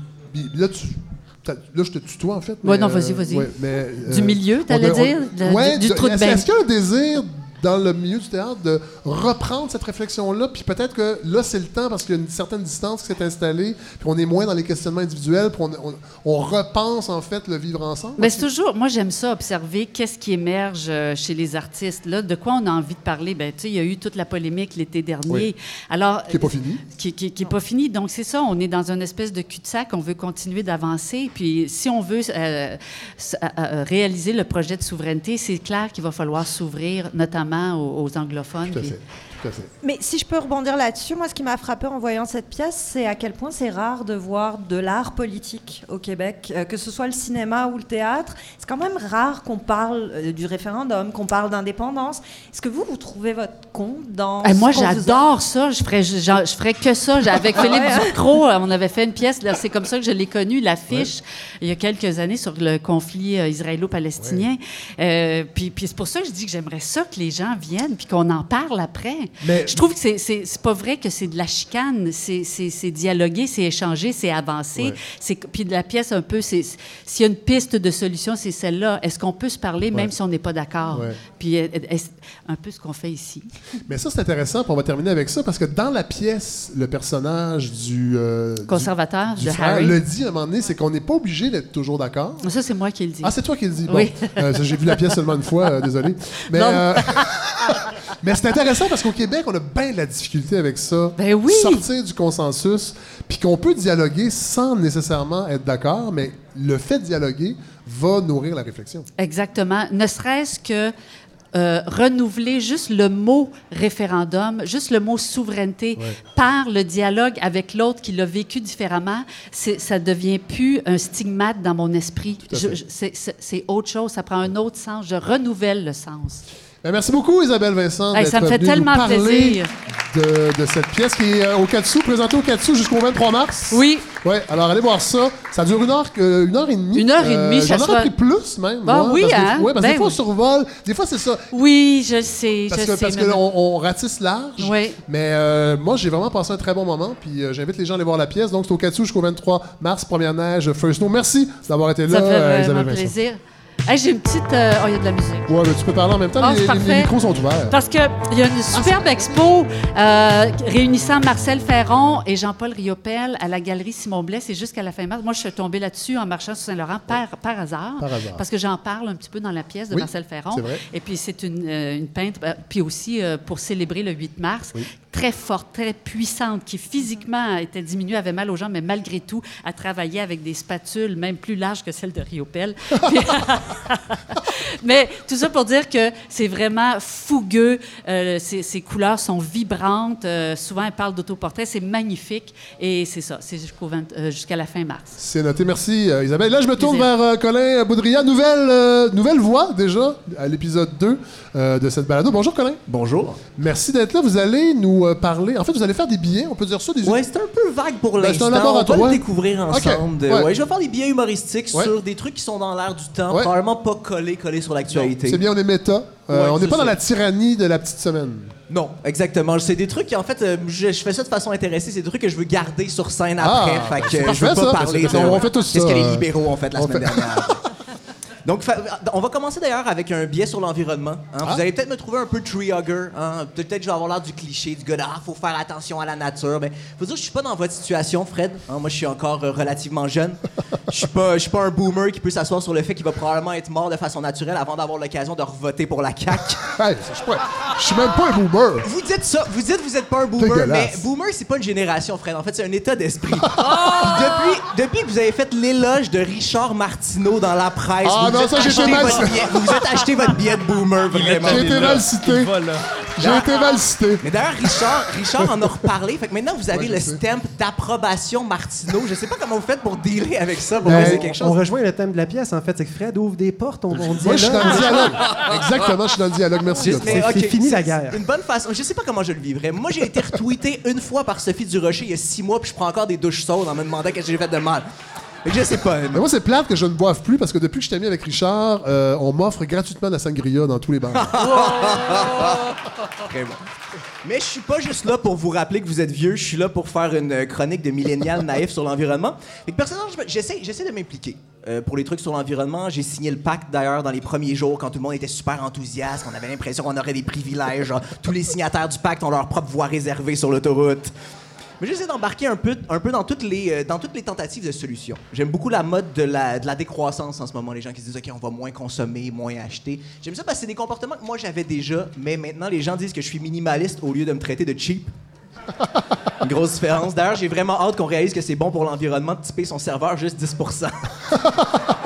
là tu Là, je te tutoie, en fait. Mais, non, vas-y, vas-y. ouais, mais, Du milieu, t'allais dire? De- ouais, du trou de bain. est-ce qu'il y a un désir dans le milieu du théâtre de reprendre cette réflexion-là, puis peut-être que là, c'est le temps parce qu'il y a une certaine distance qui s'est installée, puis on est moins dans les questionnements individuels, puis on, on- on repense en fait le vivre ensemble. Mais c'est toujours, moi j'aime ça, observer qu'est-ce qui émerge euh, chez les artistes. Là, de quoi on a envie de parler? Ben, tu sais, il y a eu toute la polémique l'été dernier. Oui. Alors, Qui est pas fini. Qui, qui, qui est pas fini. Donc, c'est ça, on est dans une espèce de cul-de-sac, on veut continuer d'avancer. Puis, si on veut euh, euh, réaliser le projet de souveraineté, c'est clair qu'il va falloir s'ouvrir, notamment aux, aux anglophones. Tout à puis- fait. Tout à fait. Mais si je peux rebondir là-dessus, moi, ce qui m'a frappé en voyant cette pièce, c'est à quel point c'est rare de voir de l'art politique au Québec, euh, que ce soit le cinéma ou le théâtre. C'est quand même rare qu'on parle euh, du référendum, qu'on parle d'indépendance. Est-ce que vous, vous trouvez votre compte dans. Eh, moi, j'adore ça. Je ferais, je, j'en- je ferais que ça. Avec Philippe Ouais, hein? Ducrot, euh, on avait fait une pièce. C'est comme ça que je l'ai connue, l'affiche, il y a quelques années sur le conflit euh, israélo-palestinien. Euh, puis puis c'est pour ça que je dis que j'aimerais ça que les gens viennent puis qu'on en parle après. Mais- je trouve que c'est- c'est c'est pas vrai que c'est de la chicane. C'est- dialoguer, c'est échanger, c'est avancer. Ouais. C'est Puis de la pièce, un peu, c'est s'il y a une piste de solution, c'est celle-là. Est-ce qu'on peut se parler même si on n'est pas d'accord? Ouais. Puis euh, est-ce- un peu ce qu'on fait ici. Mais ça, c'est intéressant, puis on va terminer avec ça, parce que dans la pièce, le personnage du. euh, du- Conservateur du de frère Harry. le dit à un moment donné, c'est qu'on n'est pas obligé d'être toujours d'accord. Ça, c'est moi qui le dis. Ah, c'est toi qui le dis. Bon. Oui. Euh, J'ai vu la pièce seulement une fois, euh, désolé. Mais, euh, mais c'est intéressant parce qu'au Québec, on a bien de la difficulté avec ça. Ben oui. Sortir du consensus, puis qu'on peut dialoguer sans nécessairement être d'accord, mais le fait de dialoguer va nourrir la réflexion. Exactement. Ne serait-ce que euh, renouveler juste le mot référendum, juste le mot souveraineté par le dialogue avec l'autre qui l'a vécu différemment, ça devient plus un stigmate dans mon esprit. c'est autre chose, ça prend un autre sens. Je renouvelle le sens. Ben, merci beaucoup, Isabelle Vincent. Hey, ça me fait tellement parler plaisir. De, de cette pièce qui est euh, au Katsu, présentée au Katsu jusqu'au 23 mars. Oui. Ouais, alors allez voir ça. Ça dure une heure, euh, une heure et demie. Une heure et demie, J'en ça aurais soit- pris plus, même. Ah moi, oui, parce que- hein? ouais, parce que Ben des fois, on survole. Des fois, c'est ça. Oui, je sais, Parce je que, sais. parce que non. on, ratisse large. Oui. Mais euh, moi, j'ai vraiment passé un très bon moment. Puis euh, j'invite les gens à aller voir la pièce. Donc, c'est au Katsu jusqu'au 23 mars, première neige, First Snow. Merci d'avoir été là, Ça fait euh, Isabelle Vincent. plaisir. Hey, J'ai une petite... euh, Oh, il y a de la musique. Ouais, mais tu peux parler en même temps. Ah, les, micros sont ouverts. Parce qu'il y a une superbe expo euh, réunissant Marcel Ferron et Jean-Paul Riopel à la galerie Simon Blais. C'est jusqu'à la fin mars. Moi, je suis tombée là-dessus en marchant sur Saint-Laurent par, par hasard. Par hasard. Parce que j'en parle un petit peu dans la pièce de Oui, Marcel Ferron. c'est vrai. Et puis, c'est une, euh, une peintre, puis aussi euh, pour célébrer le 8 mars, très forte, très puissante, qui physiquement était diminuée, avait mal aux jambes, mais malgré tout, a travaillé avec des spatules même plus larges que celles de Riopel. Mais tout ça pour dire que c'est vraiment fougueux. Euh, ces, couleurs sont vibrantes. Euh, souvent, elle parle d'autoportrait. C'est magnifique. Et c'est ça. C'est jusqu'au 20 euh, jusqu'à la fin mars. C'est noté, merci euh, Isabelle. Là, je me tourne Plaisir. vers euh, Colin Boudria. Nouvelle, euh, nouvelle voix déjà à l'épisode 2 euh, de cette balado. Bonjour Colin. Bonjour. Merci d'être là. Vous allez nous euh, parler. En fait, vous allez faire des billets, on peut dire ça, des Ouais, c'est un peu vague pour Ben, l'instant. On va le découvrir ensemble. Ouais. ouais, je vais faire des billets humoristiques Ouais. sur des trucs qui sont dans l'air du temps, Pas collés, collés sur l'actualité. C'est bien, on est méta. Euh, Ouais, on n'est pas dans la tyrannie de la petite semaine. Non, exactement. C'est des trucs qui, en fait, euh, je, je fais ça de façon intéressée. C'est des trucs que je veux garder sur scène Ah, après. ben, fait que euh, je veux pas ça. parler Ben, de on fait tout qu'est-ce ça, que les euh, libéraux ont fait la on semaine fait- dernière. Donc, on va commencer d'ailleurs avec un biais sur l'environnement. hein. Ah. Vous allez peut-être me trouver un peu tree hugger. hein. Peut-être que je vais avoir l'air du cliché, du gars, ah, faut faire attention à la nature. Mais faut dire, je suis pas dans votre situation, Fred. hein. Moi, je suis encore euh, relativement jeune. Je suis pas, je suis pas un boomer qui peut s'asseoir sur le fait qu'il va probablement être mort de façon naturelle avant d'avoir l'occasion de revoter pour la CAQ. Hey, je suis même pas un boomer. Vous dites ça, vous dites que vous êtes pas un boomer, mais boomer c'est pas une génération, Fred. En fait, c'est un état d'esprit. Puis depuis, depuis que vous avez fait l'éloge de Richard Martineau dans la presse, Ah non, vous êtes ça, acheté mal- votre billet, vous vous êtes acheté votre billet de boomer vraiment. J'ai été mal cité. J'ai été mal cité. Mais d'ailleurs, Richard, Richard en a reparlé. Fait que maintenant, vous avez Ouais, le stamp d'approbation Martineau. Je sais pas comment vous faites pour dealer avec ça, pour Ben, quelque on chose. rejoint le thème de la pièce, en fait. C'est que Fred ouvre des portes, on, on dit Moi, je suis dans le dialogue. Exactement, je suis dans le dialogue. Merci. C'est ok, fini la guerre. Une bonne façon. Je sais pas comment je le vivrais. Moi, j'ai été retweeté une fois par Sophie Durocher il y a six mois, puis je prends encore des douches chaudes en me demandant qu'est-ce que j'ai fait de mal. Que je sais pas. Mais moi, c'est plate que je ne boive plus parce que depuis que je t'ai mis avec Richard, euh, on m'offre gratuitement de la sangria dans tous les bars. Très bon. Mais je suis pas juste là pour vous rappeler que vous êtes vieux, je suis là pour faire une chronique de millénial naïf sur l'environnement. Que personnellement, je me- j'essaie, j'essaie de m'impliquer. euh, pour les trucs sur l'environnement, j'ai signé le pacte d'ailleurs dans les premiers jours quand tout le monde était super enthousiaste, on avait l'impression qu'on aurait des privilèges. genre, tous les signataires du pacte ont leur propre voie réservée sur l'autoroute. Mais j'essaie d'embarquer un peu, un peu dans, toutes les, euh, dans toutes les tentatives de solutions. J'aime beaucoup la mode de la, de la décroissance en ce moment. Les gens qui se disent, OK, on va moins consommer, moins acheter. J'aime ça parce que c'est des comportements que moi j'avais déjà, mais maintenant les gens disent que je suis minimaliste au lieu de me traiter de cheap. Une grosse différence. D'ailleurs, j'ai vraiment hâte qu'on réalise que c'est bon pour l'environnement de typer son serveur juste 10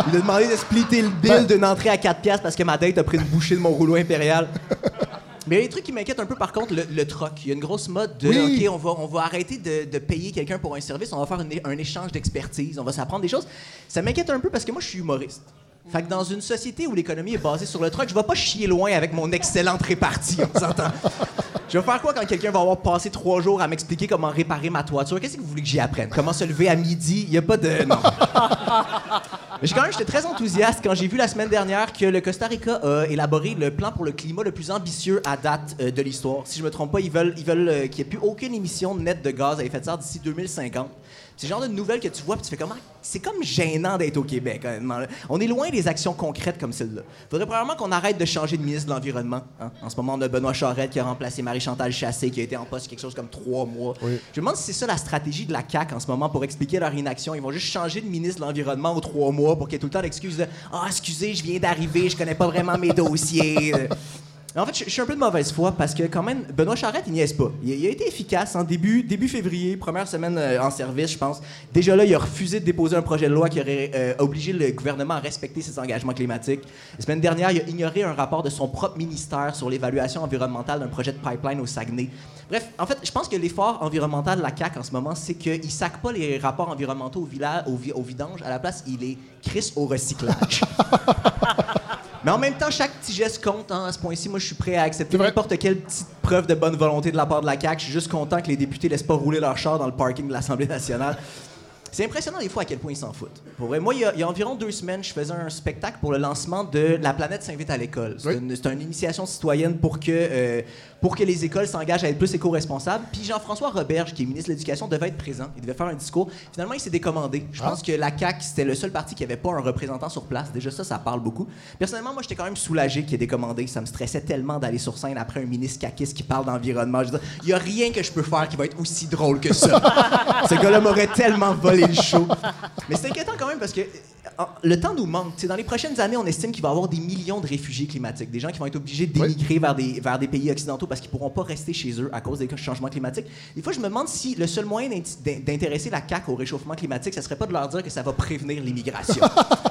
Il a demandé de splitter le bill d'une entrée à 4 piastres parce que ma date a pris une bouchée de mon rouleau impérial. Mais il y a des trucs qui m'inquiètent un peu, par contre, le, le troc. Il y a une grosse mode de Oui. OK, on va, on va arrêter de, de payer quelqu'un pour un service, on va faire une un échange d'expertise, on va s'apprendre des choses. Ça m'inquiète un peu parce que moi, je suis humoriste. Fait que dans une société où l'économie est basée sur le troc, je vais pas chier loin avec mon excellente répartie, on s'entend. Je vais faire quoi quand quelqu'un va avoir passé trois jours à m'expliquer comment réparer ma toiture? Qu'est-ce que vous voulez que j'y apprenne? Comment se lever à midi? Il y a pas de... Non. Mais quand même, j'étais très enthousiaste quand j'ai vu la semaine dernière que le Costa Rica a élaboré le plan pour le climat le plus ambitieux à date euh, de l'histoire. Si je me trompe pas, ils veulent, ils veulent euh, qu'il n'y ait plus aucune émission nette de gaz à effet de serre d'ici 2050. C'est le genre de nouvelles que tu vois puis tu fais comment c'est comme gênant d'être au Québec honnêtement, là. On est loin des actions concrètes comme celle-là. Faudrait probablement qu'on arrête de changer de ministre de l'environnement. hein. En ce moment, on a Benoît Charette qui a remplacé Marie-Chantal Chassé qui a été en poste quelque chose comme trois mois. Je me demande si c'est ça la stratégie de la CAQ en ce moment pour expliquer leur inaction. Ils vont juste changer de ministre de l'Environnement aux trois mois pour qu'il y ait tout le temps l'excuse de Ah, excusez, je viens d'arriver, je connais pas vraiment mes dossiers. En fait, je suis un peu de mauvaise foi parce que quand même, Benoît Charette, il niaise pas. Il, a été efficace en début, début février, première semaine euh, en service, je pense. Déjà là, il a refusé de déposer un projet de loi qui aurait euh, obligé le gouvernement à respecter ses engagements climatiques. La semaine dernière, il a ignoré un rapport de son propre ministère sur l'évaluation environnementale d'un projet de pipeline au Saguenay. Bref, en fait, je pense que l'effort environnemental de la CAQ en ce moment, c'est qu'il ne sac pas les rapports environnementaux au, villa- au, vi- au vidange. À la place, il les crisse au recyclage. Mais en même temps, chaque petit geste compte. hein. À ce point-ci, moi, je suis prêt à accepter n'importe quelle petite preuve de bonne volonté de la part de la CAQ. Je suis juste content que les députés laissent pas rouler leur char dans le parking de l'Assemblée nationale. C'est impressionnant des fois à quel point ils s'en foutent. Pour vrai, moi, il y, a, il y a environ deux semaines, je faisais un spectacle pour le lancement de La planète s'invite à l'école. C'est une, c'est une initiation citoyenne pour que, euh, pour que les écoles s'engagent à être plus éco-responsables. Puis Jean-François Roberge, qui est ministre de l'Éducation, devait être présent. Il devait faire un discours. Finalement, il s'est décommandé. Je pense que la CAQ, c'était le seul parti qui n'avait pas un représentant sur place. Déjà, ça, ça parle beaucoup. Personnellement, moi, j'étais quand même soulagé qu'il ait décommandé. Ça me stressait tellement d'aller sur scène après un ministre caquiste qui parle d'environnement. Je il n'y a rien que je peux faire qui va être aussi drôle que ça. Ce gars-là m'aurait tellement volé Mais c'est inquiétant quand même parce que euh, le temps nous manque. Tu sais, dans les prochaines années, on estime qu'il va y avoir des millions de réfugiés climatiques, des gens qui vont être obligés d'émigrer vers, des, vers des pays occidentaux parce qu'ils pourront pas rester chez eux à cause des changements climatiques. Des fois, je me demande si le seul moyen d'int- d'in- d'intéresser la CAQ au réchauffement climatique, ça serait pas de leur dire que ça va prévenir l'immigration.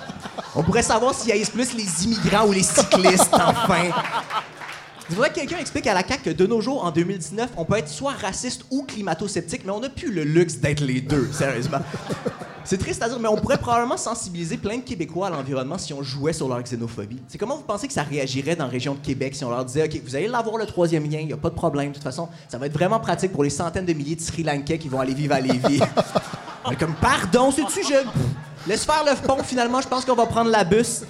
on pourrait savoir s'ils haïssent plus les immigrants ou les cyclistes, enfin. Il faudrait que quelqu'un explique à la CAQ que de nos jours, en 2019, on peut être soit raciste ou climato-sceptique, mais on n'a plus le luxe d'être les deux, sérieusement. C'est triste à dire, mais on pourrait probablement sensibiliser plein de Québécois à l'environnement si on jouait sur leur xénophobie. C'est comment vous pensez que ça réagirait dans la région de Québec si on leur disait, OK, vous allez l'avoir le troisième lien, il n'y a pas de problème, de toute façon, ça va être vraiment pratique pour les centaines de milliers de Sri Lankais qui vont aller vivre à Lévis. Est comme, pardon, c'est-tu, je... Laisse faire le pont, finalement, je pense qu'on va prendre la bus.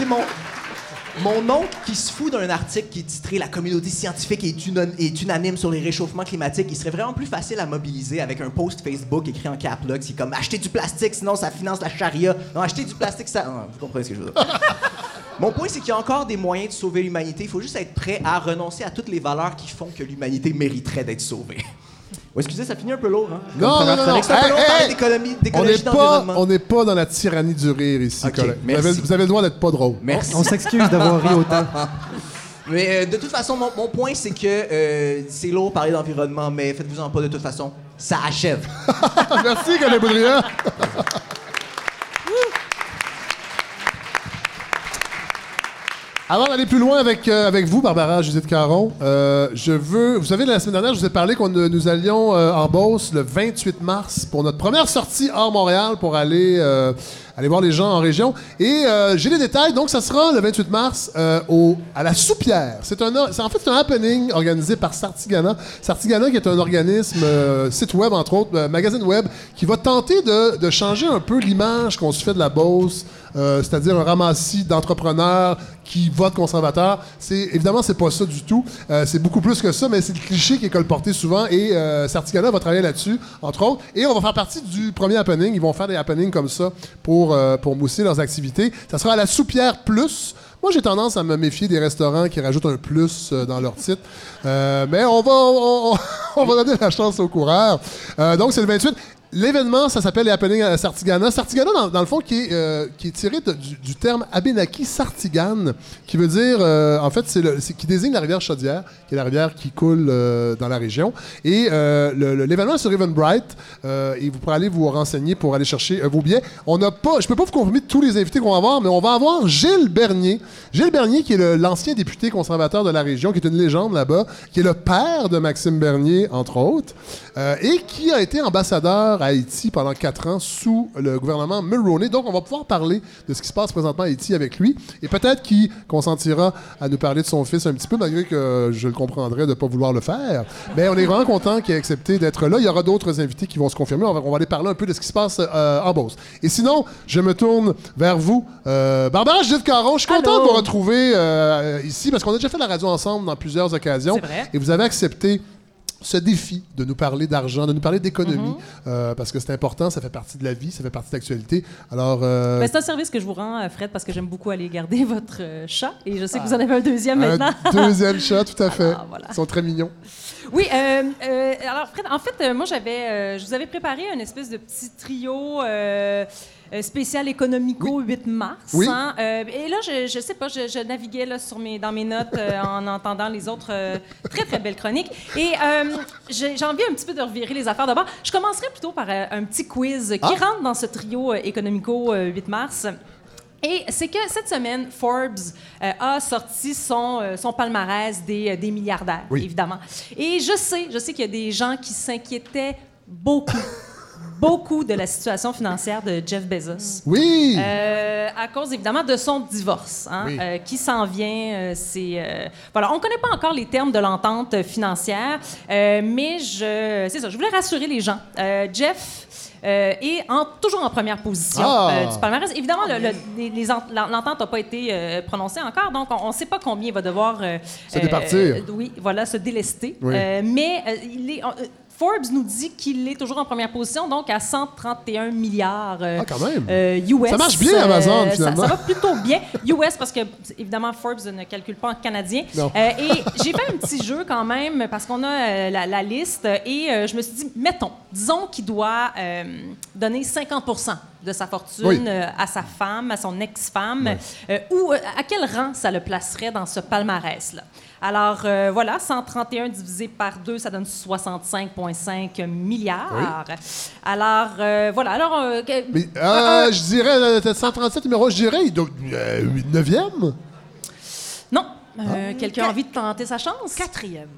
Sais, mon, mon oncle qui se fout d'un article qui est titré La communauté scientifique est, unan- est unanime sur les réchauffements climatiques, il serait vraiment plus facile à mobiliser avec un post Facebook écrit en cap lock. C'est comme acheter du plastique, sinon ça finance la charia. Non, acheter du plastique, ça. Non, vous comprenez ce que je veux dire. Mon point, c'est qu'il y a encore des moyens de sauver l'humanité. Il faut juste être prêt à renoncer à toutes les valeurs qui font que l'humanité mériterait d'être sauvée. Oh, excusez, ça finit un peu lourd, hein? Non, non, non, Hey, hey, hey! d'économie, On d'écologie, n'est pas, d'environnement. on n'est pas dans la tyrannie du rire ici, Ok, collègue. Vous merci. avez, vous avez le droit d'être pas drôle. Merci. On s'excuse d'avoir ri autant. Mais euh, de toute façon, mon, mon point, c'est que euh, c'est lourd parler d'environnement, mais faites-vous-en pas de toute façon. Ça achève. Merci, Colin Boudria. Avant d'aller plus loin avec, euh, avec vous, Barbara Judith Caron, euh, je veux. Vous savez, la semaine dernière, je vous ai parlé qu'on euh, nous allions en Beauce le 28 mars pour notre première sortie hors Montréal pour aller, aller voir les gens en région. Et j'ai les détails. Donc, ça sera le 28 mars au, à la Soupière. C'est un, en fait un happening organisé par Sartigana. Sartigana, qui est un organisme, site web, entre autres, magazine web, qui va tenter de, de changer un peu l'image qu'on se fait de la Beauce. Euh, c'est-à-dire un ramassis d'entrepreneurs qui votent conservateurs. C'est évidemment c'est pas ça du tout. Euh, c'est beaucoup plus que ça, mais c'est le cliché qui est colporté souvent. Et euh, Sartigana va travailler là-dessus, entre autres. Et on va faire partie du premier happening. Ils vont faire des happenings comme ça pour euh, pour mousser leurs activités. Ça sera à la Soupière Plus. Moi, j'ai tendance à me méfier des restaurants qui rajoutent un plus dans leur titre. Mais on va, on, va donner la chance aux coureurs. Donc, c'est le 28. L'événement, ça s'appelle les happenings à Sartigana. Sartigana, dans, le fond, qui est, euh, qui est tiré du, terme Abenaki Sartigan, qui veut dire, euh, en fait, c'est qui désigne la rivière Chaudière, qui est la rivière qui coule euh, dans la région. Et l'événement est sur Even Bright, euh, et vous pourrez aller vous renseigner pour aller chercher vos billets. On n'a pas, je peux pas vous confirmer tous les invités qu'on va avoir, mais on va avoir Gilles Bernier. Gilles Bernier, qui est l'ancien député conservateur de la région, qui est une légende là-bas, qui est le père de Maxime Bernier, entre autres, et qui a été ambassadeur à Haïti pendant quatre ans sous le gouvernement Mulroney. Donc, on va pouvoir parler de ce qui se passe présentement à Haïti avec lui, et peut-être qu'il consentira à nous parler de son fils un petit peu, malgré que je le comprendrais de ne pas vouloir le faire. Mais on est vraiment content qu'il ait accepté d'être là. Il y aura d'autres invités qui vont se confirmer. On va, on va aller parler un peu de ce qui se passe euh, en Beauce. Et sinon, je me tourne vers vous. Euh, Barbara Judith Caron, je suis content de vous retrouver euh, ici parce qu'on a déjà fait la radio ensemble dans plusieurs occasions. Vrai. Et vous avez accepté ce défi de nous parler d'argent, de nous parler d'économie, Mhm. euh, parce que c'est important, ça fait partie de la vie, ça fait partie de l'actualité. Alors, euh, Ben, c'est un service que je vous rends, euh, Fred, parce que j'aime beaucoup aller garder votre chat. Et je sais que vous en avez un deuxième un maintenant. deuxième chat, tout à fait. Voilà. Ils sont très mignons. Oui, euh, alors Fred, en fait, moi j'avais, je vous avais préparé un espèce de petit trio spécial économico 8 mars. Oui. hein. Euh, et là, je, je sais pas, je, je naviguais là, sur mes, dans mes notes euh, en entendant les autres euh, très très belles chroniques. Et euh, j'ai envie un petit peu de revirer les affaires d'abord. Je commencerai plutôt par euh, un petit quiz qui Ah. rentre dans ce trio euh, économico euh, 8 mars. Et c'est que cette semaine, Forbes euh, a sorti son, euh, son palmarès des, euh, des milliardaires, Oui. évidemment. Et je sais, je sais qu'il y a des gens qui s'inquiétaient beaucoup, beaucoup de la situation financière de Jeff Bezos. Oui! Euh, à cause, évidemment, de son divorce, hein, Oui. euh, qui s'en vient. euh, c'est, euh, voilà, on ne connaît pas encore les termes de l'entente financière, euh, mais je, c'est ça, je voulais rassurer les gens. Euh, Jeff euh, est en- toujours en première position Ah! euh, du palmarès. Évidemment, le- l'en- l'entente n'a pas été euh, prononcée encore, donc on ne sait pas combien il va devoir... euh, Se départir. oui, voilà, se délester. Oui. Euh, mais euh, il est... euh, Forbes nous dit qu'il est toujours en première position, donc à 131 milliards euh, Ah, quand même. euh, US. Ça marche bien, Amazon, ça- finalement. Ça, va plutôt bien. US, parce que, évidemment, Forbes ne calcule pas en canadien. Euh, et j'ai fait un petit jeu quand même, parce qu'on a euh, la, la liste, et euh, je me suis dit, mettons, disons qu'il doit euh, donner 50 de sa fortune Oui. euh, à sa femme, à son ex-femme, euh, ou euh, à quel rang ça le placerait dans ce palmarès-là? Alors, euh, voilà, 131 divisé par 2, ça donne 65,5 milliards. Alors, euh, voilà. Alors, euh, Mais, euh, je dirais, euh, t'as 137 numéros, je dirais, il doit, euh, 9e? Non. Euh, Quelqu'un a envie de tenter sa chance? Quatrième.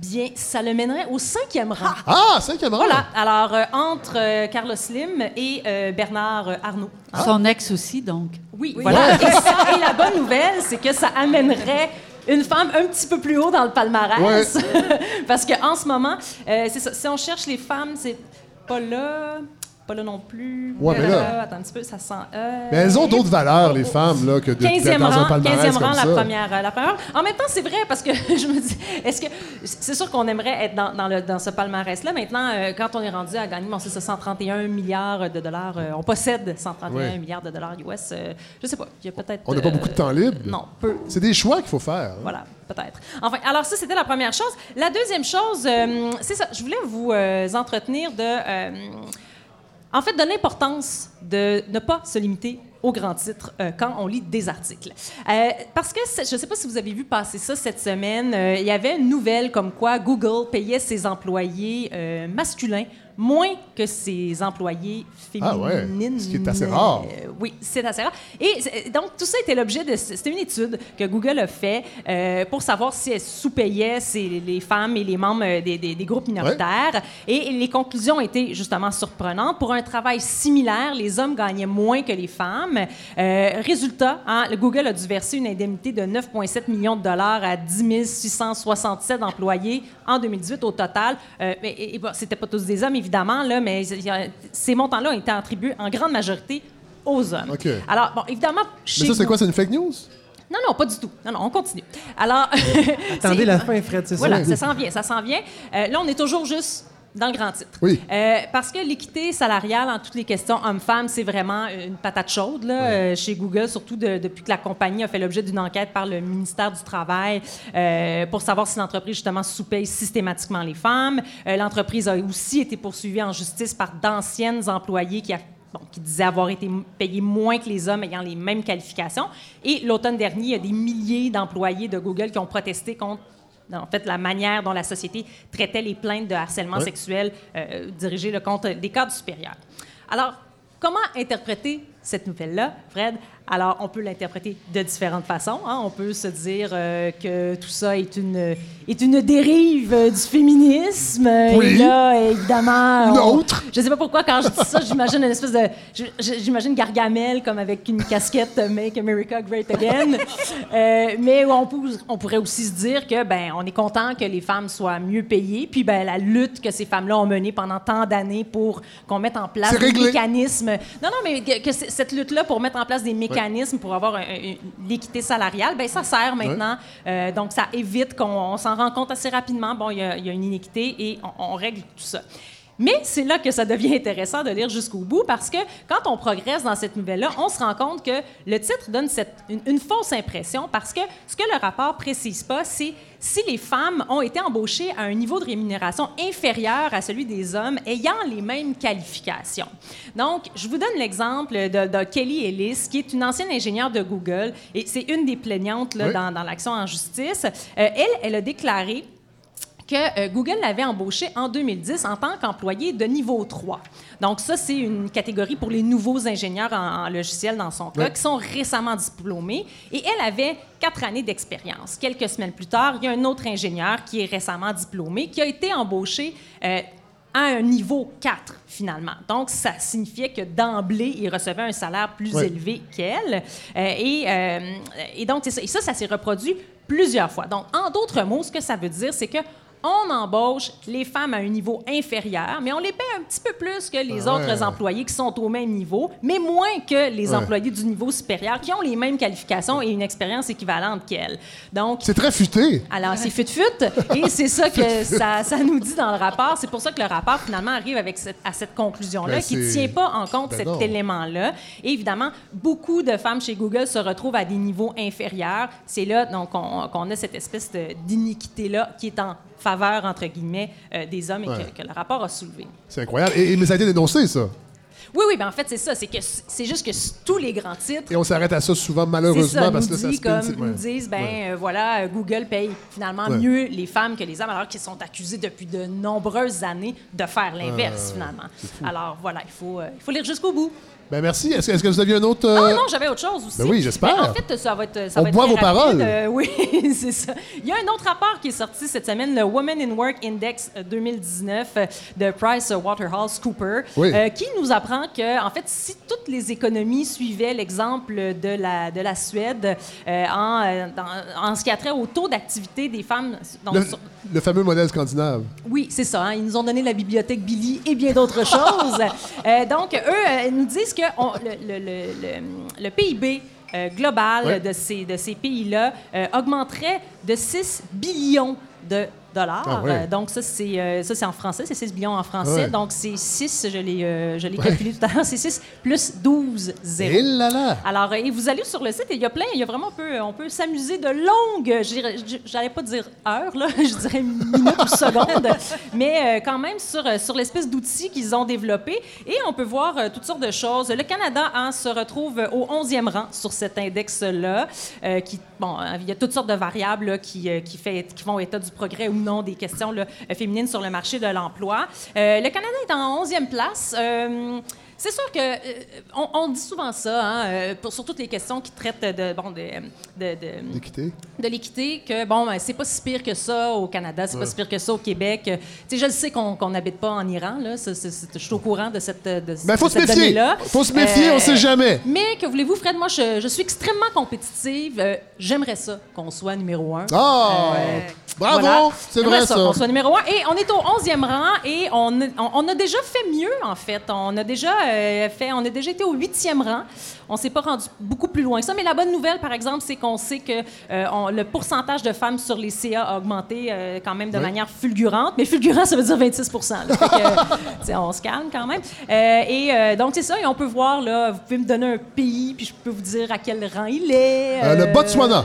Bien, ça le mènerait au cinquième rang. Ah, cinquième rang? Voilà. Alors, euh, entre euh, Carlos Slim et euh, Bernard Arnault. Hein? Son ex aussi, donc. Oui, voilà. Et, ça- et la bonne nouvelle, c'est que ça amènerait une femme un petit peu plus haut dans le palmarès. Parce qu'en ce moment, euh, c'est ça, si on cherche les femmes, c'est pas là, pas là non plus. Ouais, mais là- Attends un petit peu, ça sent. euh, Mais elles ont d'autres valeurs, les femmes, là, que de- d'être 15e dans un palmarès 15e comme rang la, ça. première, euh, la première. En même temps, c'est vrai parce que je me dis, est-ce que c'est sûr qu'on aimerait être dans, dans, le, dans ce palmarès-là. Maintenant, euh, quand on est rendu à gagner, bon, c'est ça, 131 milliards de dollars, euh, on possède 131 Ouais. milliards de dollars US. euh, je sais pas, il y a peut-être. On n'a pas euh, beaucoup de temps libre. Non, peu. C'est des choix qu'il faut faire. hein. Voilà, peut-être. Enfin, alors ça, c'était la première chose. La deuxième chose, euh, c'est ça, je voulais vous euh, entretenir de, euh, en fait, de l'importance de ne pas se limiter aux grands titres euh, quand on lit des articles. Euh, parce que je ne sais pas si vous avez vu passer ça cette semaine, euh, il y avait une nouvelle comme quoi Google payait ses employés masculins moins que ses employés Ah ouais, féminines. ce qui est assez rare. Euh, oui, c'est assez rare. Et donc, tout ça était l'objet de... C'était une étude que Google a fait euh, pour savoir si elle sous-payait les femmes et les membres euh, des, des- des groupes minoritaires. Et les conclusions étaient justement surprenantes. Pour un travail similaire, les hommes gagnaient moins que les femmes. Euh, résultat, hein, le Google a dû verser une indemnité de 9,7 millions de dollars à 10 667 employés en 2018 au total. Euh, mais, et, et bon, c'était pas tous des hommes, évidemment, là, mais il y a- ces montants-là ont été attribués en grande majorité aux hommes. OK. Alors, bon, évidemment, chez Mais ça, c'est quoi? C'est une fake news? Non, non, pas du tout. Non, non, on continue. Alors. Attendez la fin, Fred, c'est Voilà, ça. ça s'en vient, ça s'en vient. Euh, là, on est toujours juste dans le grand titre. Oui. Euh, parce que l'équité salariale en toutes les questions hommes-femmes, c'est vraiment une patate chaude là, euh, chez Google, surtout de- depuis que la compagnie a fait l'objet d'une enquête par le ministère du Travail euh, pour savoir si l'entreprise, justement, sous-paye systématiquement les femmes. L'entreprise a aussi été poursuivie en justice par d'anciennes employées qui a bon, qui disaient avoir été payés moins que les hommes ayant les mêmes qualifications. Et l'automne dernier, il y a des milliers d'employés de Google qui ont protesté contre en fait, la manière dont la société traitait les plaintes de harcèlement sexuel euh, dirigées contre des cadres supérieurs. Alors, comment interpréter cette nouvelle-là, Fred? Alors, on peut l'interpréter de différentes façons. hein. On peut se dire euh, que tout ça est une, est une dérive euh, du féminisme. Oui. Et là, évidemment... Une on- autre. je sais pas pourquoi, quand je dis ça, j'imagine une espèce de. J'imagine Gargamel comme avec une casquette Make America Great Again. Euh, mais on, pou- on pourrait aussi se dire que, ben, on est content que les femmes soient mieux payées. Puis, ben, la lutte que ces femmes-là ont menée pendant tant d'années pour qu'on mette en place des mécanismes. Non, non, mais que, cette lutte-là pour mettre en place des mécanismes pour avoir un- un- l'équité salariale, ben, ça sert maintenant. Euh, donc, ça évite qu'on on s'en rend compte assez rapidement. Bon, il y, a- il y a une inéquité et on- on règle tout ça. Mais c'est là que ça devient intéressant de lire jusqu'au bout parce que quand on progresse dans cette nouvelle-là, on se rend compte que le titre donne cette- une, une fausse impression parce que ce que le rapport précise pas, c'est si les femmes ont été embauchées à un niveau de rémunération inférieur à celui des hommes ayant les mêmes qualifications. Donc, je vous donne l'exemple de, de Kelly Ellis, qui est une ancienne ingénieure de Google et c'est une des plaignantes là, Oui. dans, dans l'action en justice. Euh, elle, elle a déclaré que euh, Google l'avait embauché en 2010 en tant qu'employé de niveau 3. Donc ça, c'est une catégorie pour les nouveaux ingénieurs en, en logiciel dans son cas, Ouais. qui sont récemment diplômés. Et elle avait quatre années d'expérience. Quelques semaines plus tard, il y a un autre ingénieur qui est récemment diplômé, qui a été embauché euh, à un niveau 4, finalement. Donc, ça signifiait que d'emblée, il recevait un salaire plus Ouais. élevé qu'elle. Euh, et, euh, et donc, ça. Et ça, ça s'est reproduit plusieurs fois. Donc, en d'autres mots, ce que ça veut dire, c'est que on embauche les femmes à un niveau inférieur, mais on les paie un petit peu plus que les Ah autres ouais. employés qui sont au même niveau, mais moins que les Ouais. employés du niveau supérieur qui ont les mêmes qualifications et une expérience équivalente qu'elles. Donc, C'est très futé. alors, c'est fut-fut, et c'est ça que ça, ça nous dit dans le rapport. C'est pour ça que le rapport, finalement, arrive avec cette- à cette conclusion-là, Ben, qui ne tient pas en compte Ben cet non. élément-là. Et évidemment, beaucoup de femmes chez Google se retrouvent à des niveaux inférieurs. C'est là donc qu'on a cette espèce de- d'iniquité-là qui est en faveur, entre guillemets, euh, des hommes et Ouais. que, que le rapport a soulevé. C'est incroyable. Et, et- mais ça a été dénoncé, ça. Oui, oui, ben en fait, c'est ça. C'est que c'est juste que tous les grands titres Et on s'arrête à ça souvent, malheureusement, ça, parce que là, ça spin. comme nous ouais. disent, ben Ouais. euh, voilà, Google paye finalement Ouais. mieux les femmes que les hommes, alors qu'ils sont accusés depuis de nombreuses années de faire l'inverse Euh, finalement. Alors voilà, il faut, euh, il faut lire jusqu'au bout. Ben merci. Est-ce que, vous aviez un autre. euh, Ah non, j'avais autre chose aussi. Ben oui, j'espère. Ben, en fait, ça va être. Ça On va boit vos rapide. paroles. Euh, oui, c'est ça. Il y a un autre rapport qui est sorti cette semaine, le Women in Work Index euh, 2019 euh, de Price Waterhouse Cooper, Oui. euh, qui nous apprend que, en fait, si toutes les économies suivaient l'exemple de la, de la Suède euh, en, euh, dans- en ce qui a trait au taux d'activité des femmes. donc, le, sur- le fameux modèle scandinave. oui, c'est ça. hein. Ils nous ont donné la bibliothèque Billy et bien d'autres choses. Euh, donc, eux euh, nous disent que on- le, le- le- le- le PIB euh, global Ouais. de ces, de ces pays-là euh, augmenterait de 6 billions de dollars. Ah. Euh, donc, ça, c'est euh, ça, c'est en français. C'est 6 billions en français. Donc, c'est 6, je l'ai euh, je l'ai calculé tout à l'heure, c'est 6 plus 12 zéros. Et là là! Alors, et vous allez sur le site, il y a plein, il y a vraiment, on peut, on peut s'amuser de longues, j'allais pas dire heures, là, je dirais minutes ou secondes, mais quand même sur, sur l'espèce d'outils qu'ils ont développé. Et on peut voir toutes sortes de choses. Le Canada hein, se retrouve au 11e rang sur cet index-là, euh, qui, bon, il y a toutes sortes de variables là, qui, qui, fait, qui font état du progrès ou non des questions là, euh, féminines sur le marché de l'emploi. Euh, le Canada est en 11e place. Euh, c'est sûr que euh, on, on dit souvent ça, hein, pour, sur toutes les questions qui traitent de, bon, de, de, de- L'équité. de l'équité, que bon, ben, c'est pas si pire que ça au Canada, c'est Ouais. pas si pire que ça au Québec. Tu sais, je le sais qu'on n'habite pas en Iran, là, je suis au courant de cette, de, Ben, faut de se cette méfier. donnée-là. Faut se méfier, on sait jamais. Mais que voulez-vous, Fred, moi, je, je suis extrêmement compétitive. Euh, J'aimerais ça qu'on soit numéro un. Ah! Bravo! Voilà. C'est vrai, ça. qu'on soit numéro un. Et on est au 11e rang et on, a- on, on a déjà fait mieux, en fait. On a déjà euh, fait, on a déjà été au 8e rang. On s'est pas rendu beaucoup plus loin que ça. Mais la bonne nouvelle, par exemple, c'est qu'on sait que euh, on- le pourcentage de femmes sur les CA a augmenté euh, quand même de Oui. manière fulgurante. Mais fulgurant, ça veut dire 26 là. Fait que, on se calme quand même. Et donc, c'est ça. Et on peut voir, là, vous pouvez me donner un pays, puis je peux vous dire à quel rang il est. Le Botswana.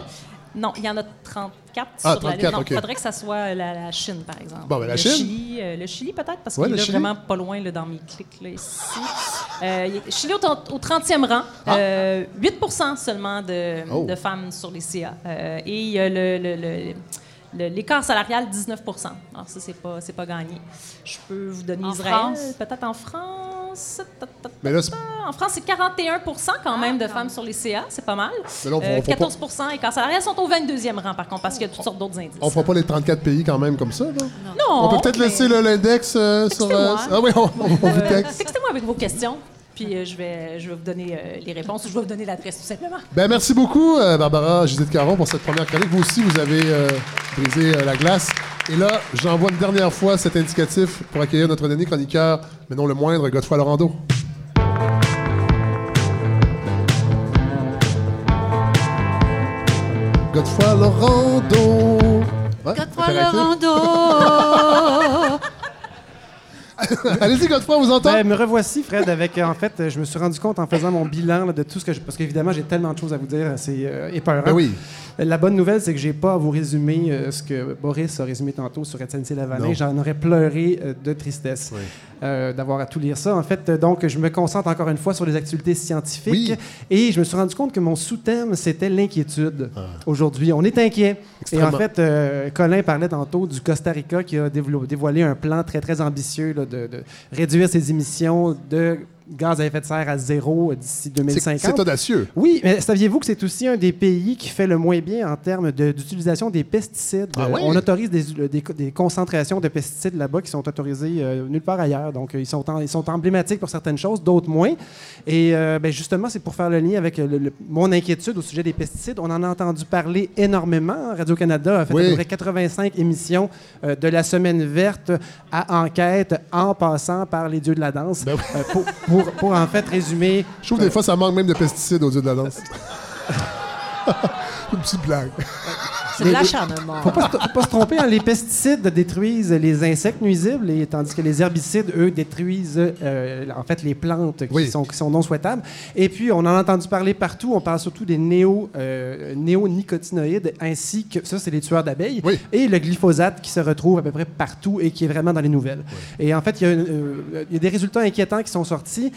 Non, il y en a 34 Ah, sur la liste. 34, Non, OK. il faudrait que ça soit la, la Chine, par exemple. Bon, ben, la le Chine. Chili, euh, le Chili, peut-être, parce Ouais, qu'il est là vraiment pas loin là, dans mes clics là, ici. Euh, Chili au, au 30e rang. Ah. Euh, 8 seulement de, Oh. de femmes sur les CA. Euh, et il y a le- le- le- le- l'écart salarial, 19% Alors ça, c'est pas, c'est pas gagné. Je peux vous donner En Israël, peut-être en France. Ta, ta, ta, Mais là, c'est- ta. En France, c'est 41% quand même de femmes sur les CA. C'est pas mal. Mais là, on- Euh, on fait pas- 14 écart salarial. Elles sont au 22e rang, par contre, parce qu'il y a toutes sortes d'autres indices. On fera pas les 34 pays quand même comme ça, là? Non, On peut peut-être mais- laisser le- l'index euh, sur... euh, ah oui, on, on vous Euh, texte. Textez-moi avec vos questions, puis euh, je, vais, je vais vous donner euh, les réponses ou je vais vous donner l'adresse tout simplement. Ben, merci beaucoup, euh, Barbara Gisette Caron, pour cette première chronique. Vous aussi, vous avez euh, brisé euh, la glace. Et là, j'envoie une dernière fois cet indicatif pour accueillir notre dernier chroniqueur, mais non le moindre, Godefroy Laurando. Godefroy Laurando. Ouais, Godefroy. Laurando. Allez-y, Godefroy, on vous entend. Ben, me revoici, Fred, avec, en fait, je me suis rendu compte en faisant mon bilan là, de tout ce que je... Parce qu'évidemment, j'ai tellement de choses à vous dire, c'est euh, épeurant. Ben oui. La bonne nouvelle, c'est que j'ai pas à vous résumer euh, ce que Boris a résumé tantôt sur SNC-Lavalin. Non. J'en aurais pleuré euh, de tristesse euh, d'avoir à tout lire ça. En fait, donc, je me concentre encore une fois sur les actualités scientifiques. Oui. Et je me suis rendu compte que mon sous-thème, c'était l'inquiétude. Aujourd'hui, on est inquiet. Et en Ah. Fait, Colin parlait tantôt du Costa Rica qui a dévoilé un plan très, très ambitieux là, de, de réduire ses émissions de gaz à effet de serre à zéro d'ici 2050. C'est audacieux. Oui, mais saviez-vous que c'est aussi un des pays qui fait le moins bien en termes de- d'utilisation des pesticides? Ah Euh, oui? On autorise des, des- des concentrations de pesticides là-bas qui sont autorisées euh, nulle part ailleurs. Donc, euh, ils, sont en- ils sont emblématiques pour certaines choses, d'autres moins. Et euh, ben, justement, c'est pour faire le lien avec euh, le- le- mon inquiétude au sujet des pesticides. On en a entendu parler énormément. Radio-Canada a fait Oui. à peu près 85 émissions euh, de la semaine verte à enquête en passant par les dieux de la danse Ben euh, pour, pour- pour en fait résumer Je trouve des fois, ça manque même de pesticides aux yeux de la danse. Une petite blague. C'est de l'acharnement. Faut pas, se- faut pas se tromper, hein, les pesticides détruisent les insectes nuisibles, et, tandis que les herbicides, eux, détruisent euh, en fait les plantes qui, Oui. sont, qui sont non souhaitables. Et puis, on en a entendu parler partout. On parle surtout des néo, euh, néonicotinoïdes, ainsi que ça, c'est les tueurs d'abeilles, Oui. et le glyphosate qui se retrouve à peu près partout et qui est vraiment dans les nouvelles. Et en fait, y, euh, il y a des résultats inquiétants qui sont sortis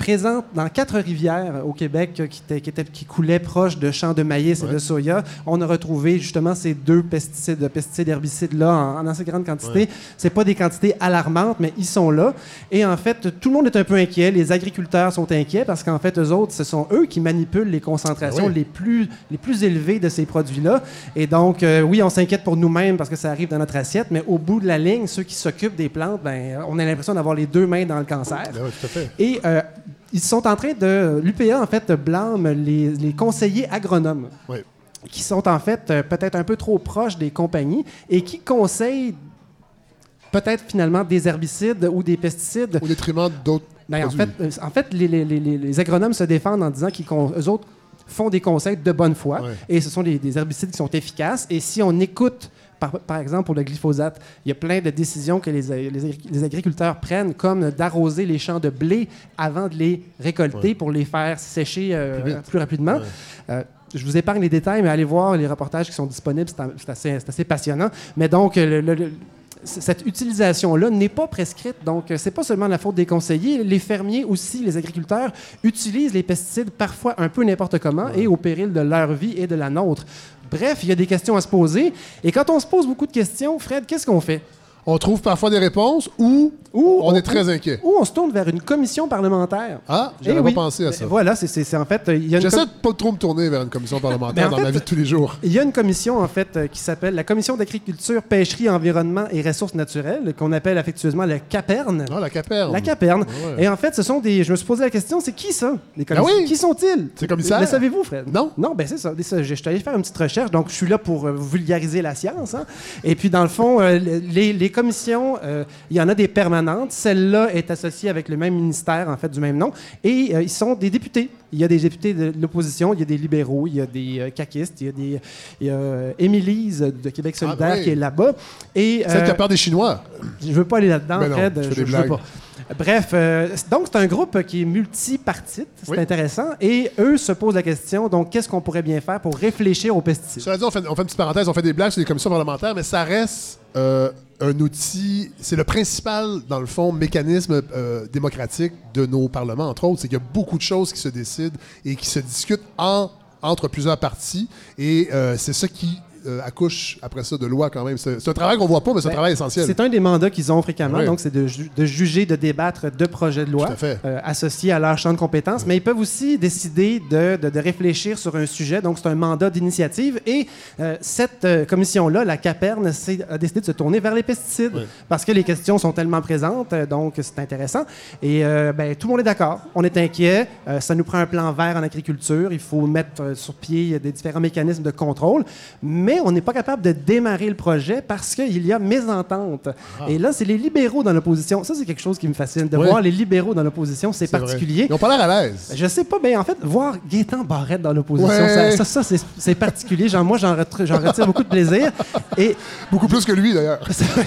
présente dans quatre rivières au Québec euh, qui, étaient- qui, proches de champs de maïs et de soya. On a retrouvé justement ces deux pesticides, pesticides herbicides-là en, en assez grande quantité. Ouais. C'est pas des quantités alarmantes, mais ils sont là. Et en fait, tout le monde est un peu inquiet. Les agriculteurs sont inquiets parce qu'en fait, eux autres, ce sont eux qui manipulent les concentrations oui. les, plus, les plus élevées de ces produits-là. Et donc, euh, oui, on s'inquiète pour nous-mêmes parce que ça arrive dans notre assiette, mais au bout de la ligne, ceux qui s'occupent des plantes, ben, on a l'impression d'avoir les deux mains dans le cancer. Ben oui, tout à fait. Et euh, ils sont en train de. L'UPA, en fait, blâme les, les conseillers agronomes. Oui. Qui sont en fait euh, peut-être un peu trop proches des compagnies et qui conseillent peut-être finalement des herbicides ou des pesticides. Au détriment d'autres Ben, en fait, euh, en fait les, agronomes se défendent en disant qu'ils con- eux autres font des conseils de bonne foi Ouais. et ce sont des, des herbicides qui sont efficaces. Et si on écoute, par, par exemple, pour le glyphosate, il y a plein de décisions que les, les- les agriculteurs prennent, comme d'arroser les champs de blé avant de les récolter Ouais. pour les faire sécher euh, Plus rapidement. Ouais. Euh, je vous épargne les détails, mais allez voir les reportages qui sont disponibles, c'est assez, passionnant. Mais donc, le- le- cette utilisation-là n'est pas prescrite. Donc, euh, c'est pas seulement la faute des conseillers. Les fermiers aussi, les agriculteurs, utilisent les pesticides parfois un peu n'importe comment et au péril de leur vie et de la nôtre. Bref, il y a des questions à se poser. Et quand on se pose beaucoup de questions, Fred, qu'est-ce qu'on fait? On trouve parfois des réponses ou, Ou on est très inquiet. Ou on se tourne vers une commission parlementaire. Ah, Eh j'avais oui. pas pensé à ça. Voilà, c'est- en fait. J'essaie com- de pas trop me tourner vers une commission parlementaire Mais en dans fait- ma vie de tous les jours. Il y a une commission, en fait, euh, qui s'appelle la Commission d'agriculture, pêcherie, environnement et ressources naturelles, qu'on appelle affectueusement la CAPERN. Ah, la caperne. La CAPERN. Ouais. Et en fait, ce sont des. Je me suis posé la question, c'est qui ça les Ben commissaires? oui! Qui sont-ils? C'est commissaire? Le savez-vous, Fred? Non. Non, ben c'est ça. Je suis allé faire une petite recherche, donc je suis là pour euh, vulgariser la science. hein. Et puis, dans le fond, euh, les, les commissions, euh, il y en a des permanentes. Celle-là est associée avec le même ministère, en fait, du même nom. Et euh, ils sont des députés. Il y a des députés de l'opposition, il y a des libéraux, il y a des euh, caquistes, il y a des. Il y a Émilise de Québec solidaire Ah, oui. qui est là-bas. Et, Celle qui a peur des Chinois? je veux pas aller là-dedans, non, Fred. je des veux pas. Bref, euh, donc c'est un groupe qui est multipartite, c'est Oui. intéressant, et eux se posent la question, donc qu'est-ce qu'on pourrait bien faire pour réfléchir aux pesticides? Cela dit, on fait, on fait une petite parenthèse, on fait des blagues sur les commissions parlementaires, mais ça reste euh, un outil, c'est le principal, dans le fond, mécanisme euh, démocratique de nos parlements, entre autres. C'est qu'il y a beaucoup de choses qui se décident et qui se discutent en- entre plusieurs partis, et euh, c'est ça qui euh, accouche après ça de loi quand même. C'est un travail qu'on voit pas, mais c'est un Ben, travail essentiel. C'est un des mandats qu'ils ont fréquemment, Oui. donc c'est de, ju- de juger, de débattre de projets de loi à euh, associés à leur champ de compétences, mais ils peuvent aussi décider de, de- de réfléchir sur un sujet, donc c'est un mandat d'initiative. Et euh, cette euh, commission-là, la CAPERN, a décidé de se tourner vers les pesticides Oui. parce que les questions sont tellement présentes, donc c'est intéressant. Et ben, tout le monde est d'accord, on est inquiet, ça nous prend un plan vert en agriculture, il faut mettre sur pied des différents mécanismes de contrôle, mais on n'est pas capable de démarrer le projet parce qu'il y a mésentente. Et là, c'est les libéraux dans l'opposition. Ça, c'est quelque chose qui me fascine. De Oui. voir les libéraux dans l'opposition, c'est vrai. particulier. Ils ont pas l'air à l'aise. Je sais pas, mais en fait, voir Gaétan Barrette dans l'opposition, Ouais. ça, ça, ça, c'est- particulier. Genre, moi, j'en retire, beaucoup de plaisir. Et, Beaucoup plus que lui, d'ailleurs.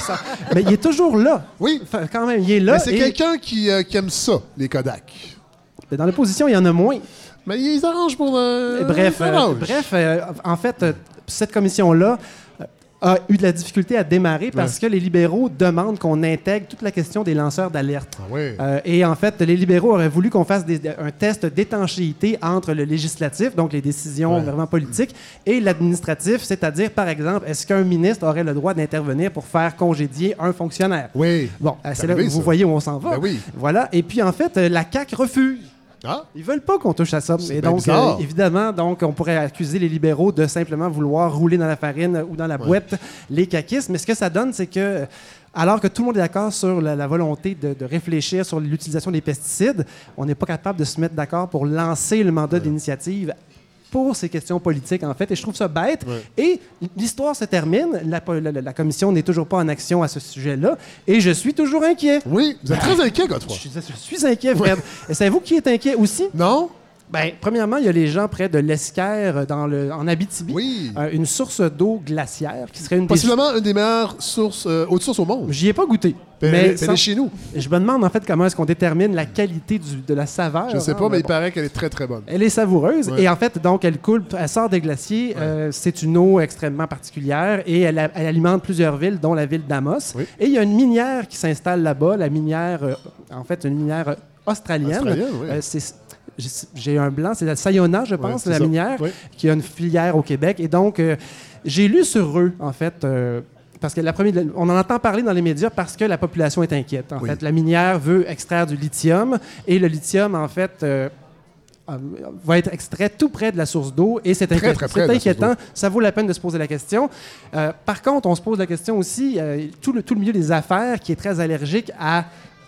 mais il est toujours là. Oui. Enfin, quand même, il est là. Mais c'est et- quelqu'un qui, euh, qui aime ça, les Kodak. dans l'opposition, il y en a moins. Mais ils arrangent pour... euh, bref, euh, bref euh, en fait, cette commission-là a eu de la difficulté à démarrer parce que les libéraux demandent qu'on intègre toute la question des lanceurs d'alerte. Ah oui. Euh, et en fait, les libéraux auraient voulu qu'on fasse des- un test d'étanchéité entre le législatif, donc les décisions Ouais. vraiment politiques, et l'administratif, c'est-à-dire, par exemple, est-ce qu'un ministre aurait le droit d'intervenir pour faire congédier un fonctionnaire? Oui. Bon, c'est là où vous voyez où on s'en va. Ben oui. Voilà. Et puis, en fait, la CAQ refuse. Ah, Ils veulent pas qu'on touche à ça. C'est Et donc, euh, évidemment, donc, on pourrait accuser les libéraux de simplement vouloir rouler dans la farine ou dans la boîte les caquistes. Mais ce que ça donne, c'est que, alors que tout le monde est d'accord sur la, la volonté de, de réfléchir sur l'utilisation des pesticides, on n'est pas capable de se mettre d'accord pour lancer le mandat d'initiative pour ces questions politiques, en fait. Et je trouve ça bête. Et l'histoire se termine. La, la- commission n'est toujours pas en action à ce sujet-là. Et je suis toujours inquiet. oui. Vous êtes très inquiet, Godefroy. Je, je suis inquiet, Fred. Et savez-vous qui est inquiet aussi? Non? Ben, premièrement, il y a les gens près de l'Esquerre dans le, en Abitibi. Oui. Euh, une source d'eau glaciaire qui serait une des... Possiblement une des meilleures sources, euh, hautes sources au monde. J'y ai pas goûté. Ben, mais elle sans- elle est chez nous. je me demande en fait comment est-ce qu'on détermine la qualité du- de la saveur. Je sais hein, pas, mais il paraît qu'elle est très, très bonne. Elle est savoureuse Ouais. et en fait, donc, elle coule, elle sort des glaciers. euh, c'est une eau extrêmement particulière et elle, alimente plusieurs villes, dont la ville d'Amos. Oui. Et il y a une minière qui s'installe là-bas, la minière, euh, en fait, une minière euh, australienne. Australienne, oui. Euh, c'est- j'ai- un blanc, c'est la Sayona, je pense, c'est la ça. minière, Oui. qui a une filière au Québec. Et donc, euh, j'ai lu sur eux, en fait. euh, parce que la première, on en entend parler dans les médias parce que la population est inquiète. En Oui. fait, la minière veut extraire du lithium et le lithium, en fait, euh, va être extrait tout près de la source d'eau et c'est Très, inquiétant. très inquiétant. Ça vaut la peine de se poser la question. Euh, par contre, on se pose la question aussi, euh, tout, le, tout le milieu des affaires qui est très allergique à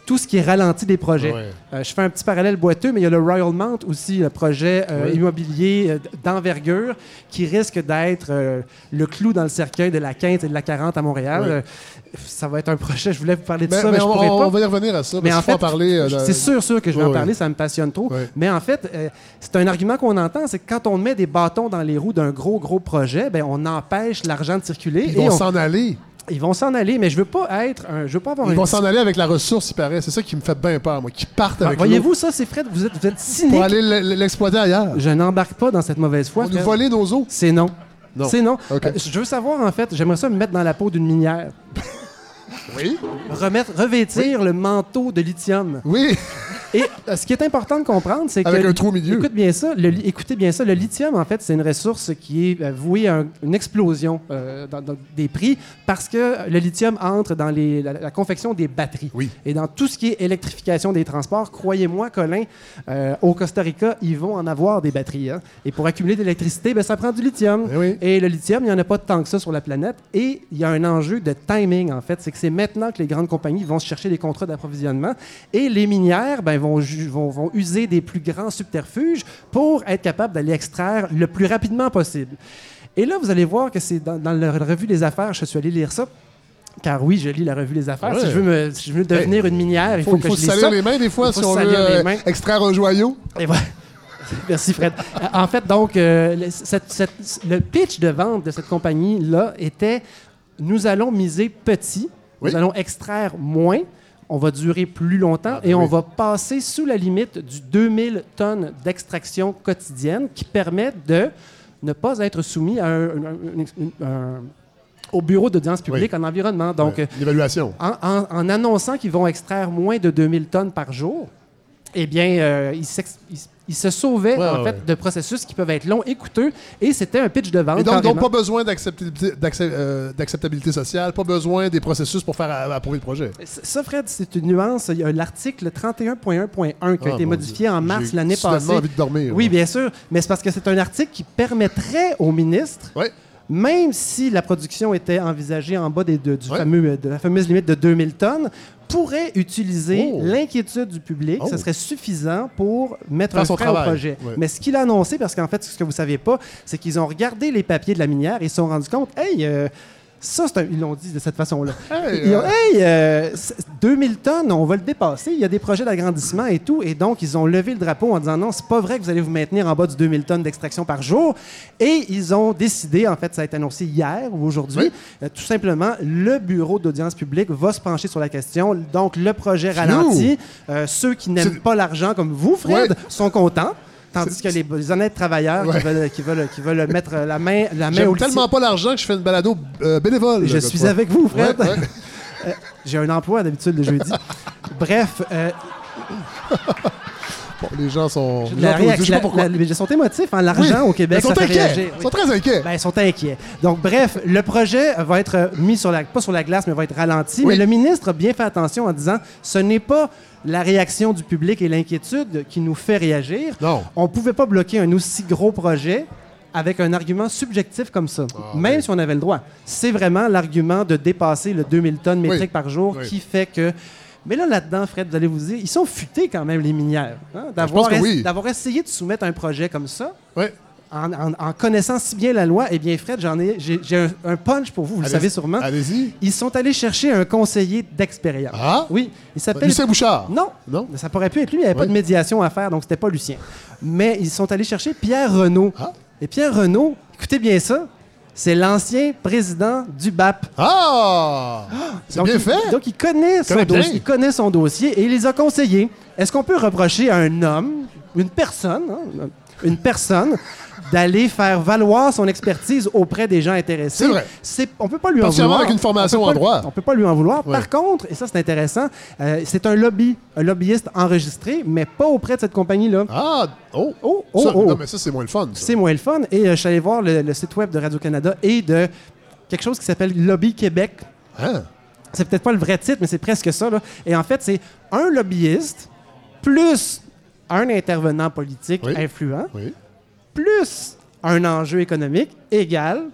tout ce qui est ralenti des projets. Ouais. Euh, je fais un petit parallèle boiteux, mais il y a le Royal Mount aussi, le projet euh, Oui. immobilier euh, d'envergure qui risque d'être le clou dans le cercueil de la 15 et de la 40 à Montréal. Oui. Ça va être un projet, je voulais vous parler de Mais, ça, mais, mais je on, pourrais on pas. va y revenir à ça, Mais en fait, parler. c'est sûr, sûr que je vais en parler, ça me passionne trop. Mais en fait, c'est un argument qu'on entend, c'est que quand on met des bâtons dans les roues d'un gros, gros projet, ben, on empêche l'argent de circuler. Ils et vont on- s'en aller. Ils vont s'en aller, mais je veux pas être un, je veux pas avoir Ils un vont s'en aller avec la ressource, il paraît. C'est ça qui me fait bien peur, moi. Qu'ils partent Ah, avec Voyez-vous, ça, c'est Fred, vous êtes, vous êtes cynique. pour aller l'exploiter ailleurs. Je n'embarque pas dans cette mauvaise foi. Nous Fred. voler nos eaux. C'est non. Non. C'est non. Euh, je veux savoir, en fait, j'aimerais ça me mettre dans la peau d'une minière. Oui. Remettre, revêtir le manteau de lithium. Oui. Et euh, ce qui est important de comprendre, c'est que. Avec un trou au milieu. Écoute bien ça. le écoutez bien ça. Le lithium, en fait, c'est une ressource qui est euh, vouée à un- une explosion euh, dans- dans des prix parce que le lithium entre dans les- la, la confection des batteries. Oui. Et dans tout ce qui est électrification des transports, croyez-moi, Colin, euh, au Costa Rica, ils vont en avoir des batteries. hein. Et pour accumuler de l'électricité, ben, ça prend du lithium. Eh oui. Et le lithium, il n'y en a pas tant que ça sur la planète. Et il y a un enjeu de timing, en fait. C'est que c'est maintenant que les grandes compagnies vont se chercher des contrats d'approvisionnement. Et les minières ben, vont, ju- vont, vont user des plus grands subterfuges pour être capables d'aller extraire le plus rapidement possible. Et là, vous allez voir que c'est dans, dans la revue des affaires, je suis allé lire ça. Car oui, je lis la revue des affaires. Ouais. Si, je veux me- si je veux devenir une minière, il faut, Faut, que faut je se lise salir ça. les mains des fois Il faut si on veut euh, extraire un joyau. Et voilà. Merci, Fred. En fait, donc, euh, le, cette- cette- le pitch de vente de cette compagnie-là était nous allons miser petit, Oui. nous allons extraire moins, on va durer plus longtemps Ah, ben et on va passer sous la limite du 2000 tonnes d'extraction quotidienne qui permet de ne pas être soumis à un- un- un- un- au bureau d'audience publique en environnement. Donc, L'évaluation. en, en- en annonçant qu'ils vont extraire moins de 2000 tonnes par jour, eh bien, euh, ils, ils- se sauvaient Ouais, en ouais, fait de processus qui peuvent être longs et coûteux. Et c'était un pitch de vente. Et donc, pas besoin d'acceptabilité euh, d'acceptabilité sociale, pas besoin des processus pour faire a- approuver le projet. Ça, Fred, c'est une nuance. Il y a l'article 31.1.1 qui a Ah, été modifié Dieu. en mars l'année passée. envie de dormir, Oui, bien sûr. Mais c'est parce que c'est un article qui permettrait au ministre, Ouais. Même si la production était envisagée en bas des, de, du Ouais. fameux, de la fameuse limite de 2000 tonnes, pourrait utiliser Oh. l'inquiétude du public. Oh. Ce serait suffisant pour mettre un son frein au projet. Ouais. Mais ce qu'il a annoncé, parce qu'en fait, ce que vous savez pas, c'est qu'ils ont regardé les papiers de la minière et ils se sont rendus compte, hey, euh, ça, un- ils l'ont dit de cette façon-là. Hey, Ils ont, euh, hey, euh, 2000 tonnes, on va le dépasser. Il y a des projets d'agrandissement et tout. Et donc, ils ont levé le drapeau en disant non, c'est pas vrai que vous allez vous maintenir en bas du 2000 tonnes d'extraction par jour. Et ils ont décidé, en fait, ça a été annoncé hier ou aujourd'hui, Oui. euh, tout simplement, le bureau d'audience publique va se pencher sur la question. Donc, le projet ralentit. Euh, ceux qui n'aiment pas l'argent, comme vous, Fred, Ouais. sont contents. Tandis que les, les honnêtes travailleurs Ouais. qui, veulent, qui, veulent, qui veulent mettre la main, la main au tellement pas l'argent que je fais une balado euh, bénévole. je suis avec vous, Fred. Ouais, ouais. Euh, J'ai un emploi d'habitude le jeudi. Bref, euh, Bon, les gens sont. les la gens applaudissent, je sais réaction- pas pourquoi. la- gens sont émotifs. hein, L'argent Oui. au Québec, Ils sont ça fait inquiets. réagir. Ils sont très inquiets. Ben, ils sont inquiets. Donc, bref, le projet va être mis sur la, pas sur la glace, mais va être ralenti. Oui. Mais le ministre a bien fait attention en disant ce n'est pas la réaction du public et l'inquiétude qui nous fait réagir. Non. On ne pouvait pas bloquer un aussi gros projet avec un argument subjectif comme ça, Ah, même oui. si on avait le droit. C'est vraiment l'argument de dépasser le 2000 tonnes métriques Oui. par jour Oui. qui fait que... Mais là, là-dedans, Fred, vous allez vous dire, ils sont futés quand même, les minières. hein, Ben, je pense D'avoir que es- oui. d'avoir essayé de soumettre un projet comme ça, Ouais. En, en- en connaissant si bien la loi, eh bien, Fred, j'en ai, j'ai, j'ai un, un punch pour vous, vous le savez sûrement. Allez-y. Ils sont allés chercher un conseiller d'expérience. Ah? Oui, il s'appelle... Lucien Bouchard. Non, Non? ça pourrait pu être lui, il n'y avait pas de médiation à faire, donc c'était pas Lucien. Mais ils sont allés chercher Pierre Renault. Ah? Et Pierre Renault, écoutez bien ça, c'est l'ancien président du BAP. Ah! C'est Donc, bien il- fait. Donc, il connaît, son dossier, il connaît son dossier et il les a conseillés. Est-ce qu'on peut reprocher à un homme, une personne, hein, une personne, d'aller faire valoir son expertise auprès des gens intéressés? C'est vrai. On peut pas lui en vouloir. avec une formation en droit. On peut pas lui en vouloir. Par contre, et ça c'est intéressant, euh, c'est un lobby, un lobbyiste enregistré, mais pas auprès de cette compagnie-là. Ah! Oh! Oh, oh, Ça, oh. Non, mais ça, c'est moins le fun. C'est moins le fun. Et euh, je suis allé voir le, le site web de Radio-Canada et de quelque chose qui s'appelle Lobby Québec. Hein? C'est peut-être pas le vrai titre, mais c'est presque ça. là. Et en fait, c'est un lobbyiste plus un intervenant politique Oui. influent Oui. Plus un enjeu économique égale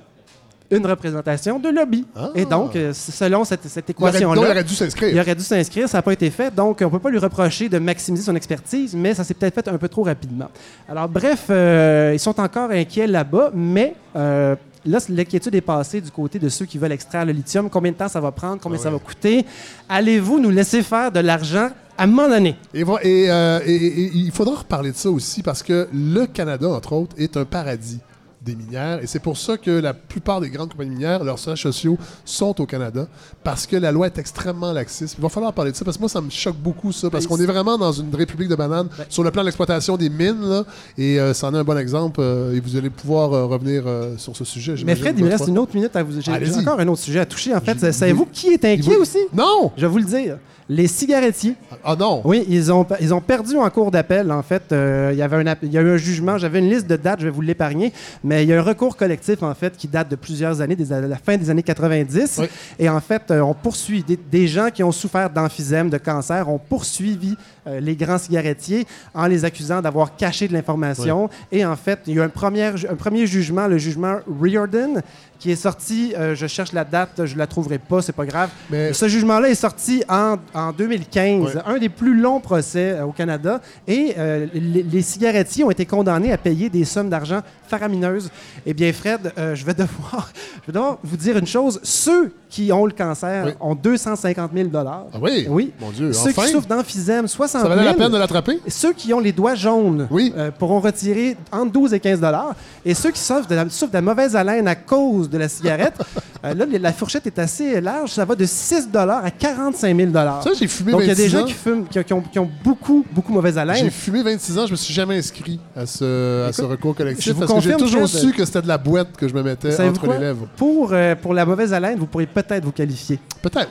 une représentation de lobby. Ah. Et donc, euh, selon cette, cette Il aurait, il équation-là, dû il s'inscrire. aurait dû s'inscrire, ça n'a pas été fait, donc on ne peut pas lui reprocher de maximiser son expertise, mais ça s'est peut-être fait un peu trop rapidement. Alors bref, euh, ils sont encore inquiets là-bas, mais euh, là, l'inquiétude est passée du côté de ceux qui veulent extraire le lithium. Combien de temps ça va prendre? Combien Ah ça va coûter? Allez-vous nous laisser faire de l'argent à un moment donné? Euh, et- et il faudra reparler de ça aussi parce que le Canada, entre autres, est un paradis des minières. Et c'est pour ça que la plupart des grandes compagnies minières, leurs sièges sociaux sont au Canada, parce que la loi est extrêmement laxiste. Il va falloir parler de ça, parce que moi, ça me choque beaucoup, ça, parce Ben, qu'on est vraiment dans une république de bananes sur le plan de l'exploitation des mines, là, et euh, ça en est un bon exemple, euh, et vous allez pouvoir euh, revenir euh, sur ce sujet. Mais Fred, il me reste une autre minute à vous. J'ai encore un autre sujet à toucher. En fait, savez-vous qui est inquiet vous- aussi? Non! Je vais vous le dire. Les cigarettiers. Ah non! Oui, ils ont, ils ont perdu en cours d'appel. En fait, il y avait un, il y a eu un jugement. J'avais une liste de dates, je vais vous l'épargner. Mais il y a un recours collectif, en fait, qui date de plusieurs années, des, de la fin des années 90. Oui. Et en fait, euh, on poursuit des, des gens qui ont souffert d'emphysème, de cancer, ont poursuivi les grands cigarettiers en les accusant d'avoir caché de l'information. Et en fait, il y a eu un premier, un premier jugement, le jugement Riordan, qui est sorti, euh, je cherche la date, je la trouverai pas, c'est pas grave. Mais- Ce jugement-là est sorti en, en 2015, Ouais. un des plus longs procès euh, au Canada, et euh, les, les cigarettiers ont été condamnés à payer des sommes d'argent faramineuses. Eh bien, Fred, euh, je, vais devoir, je vais devoir vous dire une chose. Ceux qui ont le cancer Oui. ont 250 000 Ah oui? Oui. Mon Dieu, Ceux enfin! qui souffrent d'emphysème, 60 Ça 000 valait la peine de l'attraper? ceux qui ont les doigts jaunes Oui. euh, pourront retirer entre 12 et 15 dollars. Et ceux qui souffrent de, la, souffrent de la mauvaise haleine à cause de la cigarette, euh, là, la fourchette est assez large. Ça va de 6 dollars à 45 000 dollars. Ça, j'ai fumé Donc, il y a des 26 gens qui, fument, qui, qui ont, qui ont beaucoup, beaucoup mauvaise haleine. J'ai fumé 26 ans, je me suis jamais inscrit à ce, à ce Écoute, recours collectif parce que j'ai toujours su que c'était de la boîte que je me mettais entre les lèvres. Pour, euh, pour la mauvaise haleine, vous pourriez peut-être vous qualifier. Peut-être.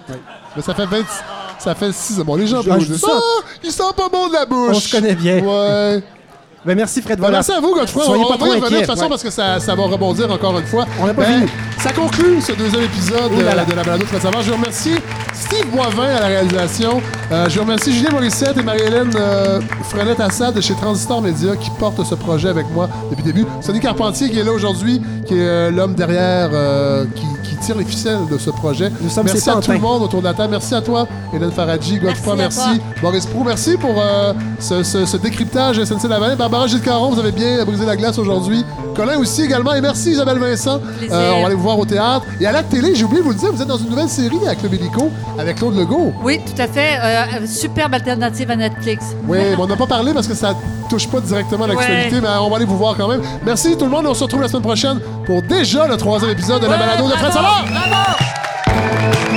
Mais ça fait 20... Ça fait 6 ans. Bon, les gens Je- peuvent je dire ça. ça. Ah, il sent pas bon de la bouche. On se connaît bien. Ouais. Ben, merci, Fred. Ben, Voilà. merci à vous, Godefroy. Soyez on pas va trop y revenir de toute façon ouais. parce que ça, ça va rebondir encore une fois. On n'a pas Ben, fini. Ça conclut ce deuxième épisode là euh, là. de la balado Fred Savard. Je remercie Steve Boivin à la réalisation. Euh, je remercie Julien Morissette et Marie-Hélène euh, Frenette-Assad de chez Transistor Media qui portent ce projet avec moi depuis le début. Sonny Carpentier qui est là aujourd'hui, qui est euh, l'homme derrière euh, qui, qui tire les ficelles de ce projet. Nous sommes merci à tout le monde autour de la table. Merci à toi, Hélène Faradji, Godefroy, Merci merci. Boris Prou, merci pour euh, ce, ce- ce décryptage SNC Lavalin. Barbara Gilles Caron, vous avez bien brisé la glace aujourd'hui. Colin aussi également. Et merci Isabelle Vincent. Euh, on va aller vous voir au théâtre. Et à la télé, j'ai oublié de vous le dire, vous êtes dans une nouvelle série à Club Illico avec Claude Legault. Oui, tout à fait. Euh, superbe alternative à Netflix. Oui, mais on n'a pas parlé parce que ça touche pas directement à l'actualité, Ouais. mais on va aller vous voir quand même. Merci tout le monde on se retrouve la semaine prochaine pour déjà le troisième épisode de la balado de Fred. Bravo!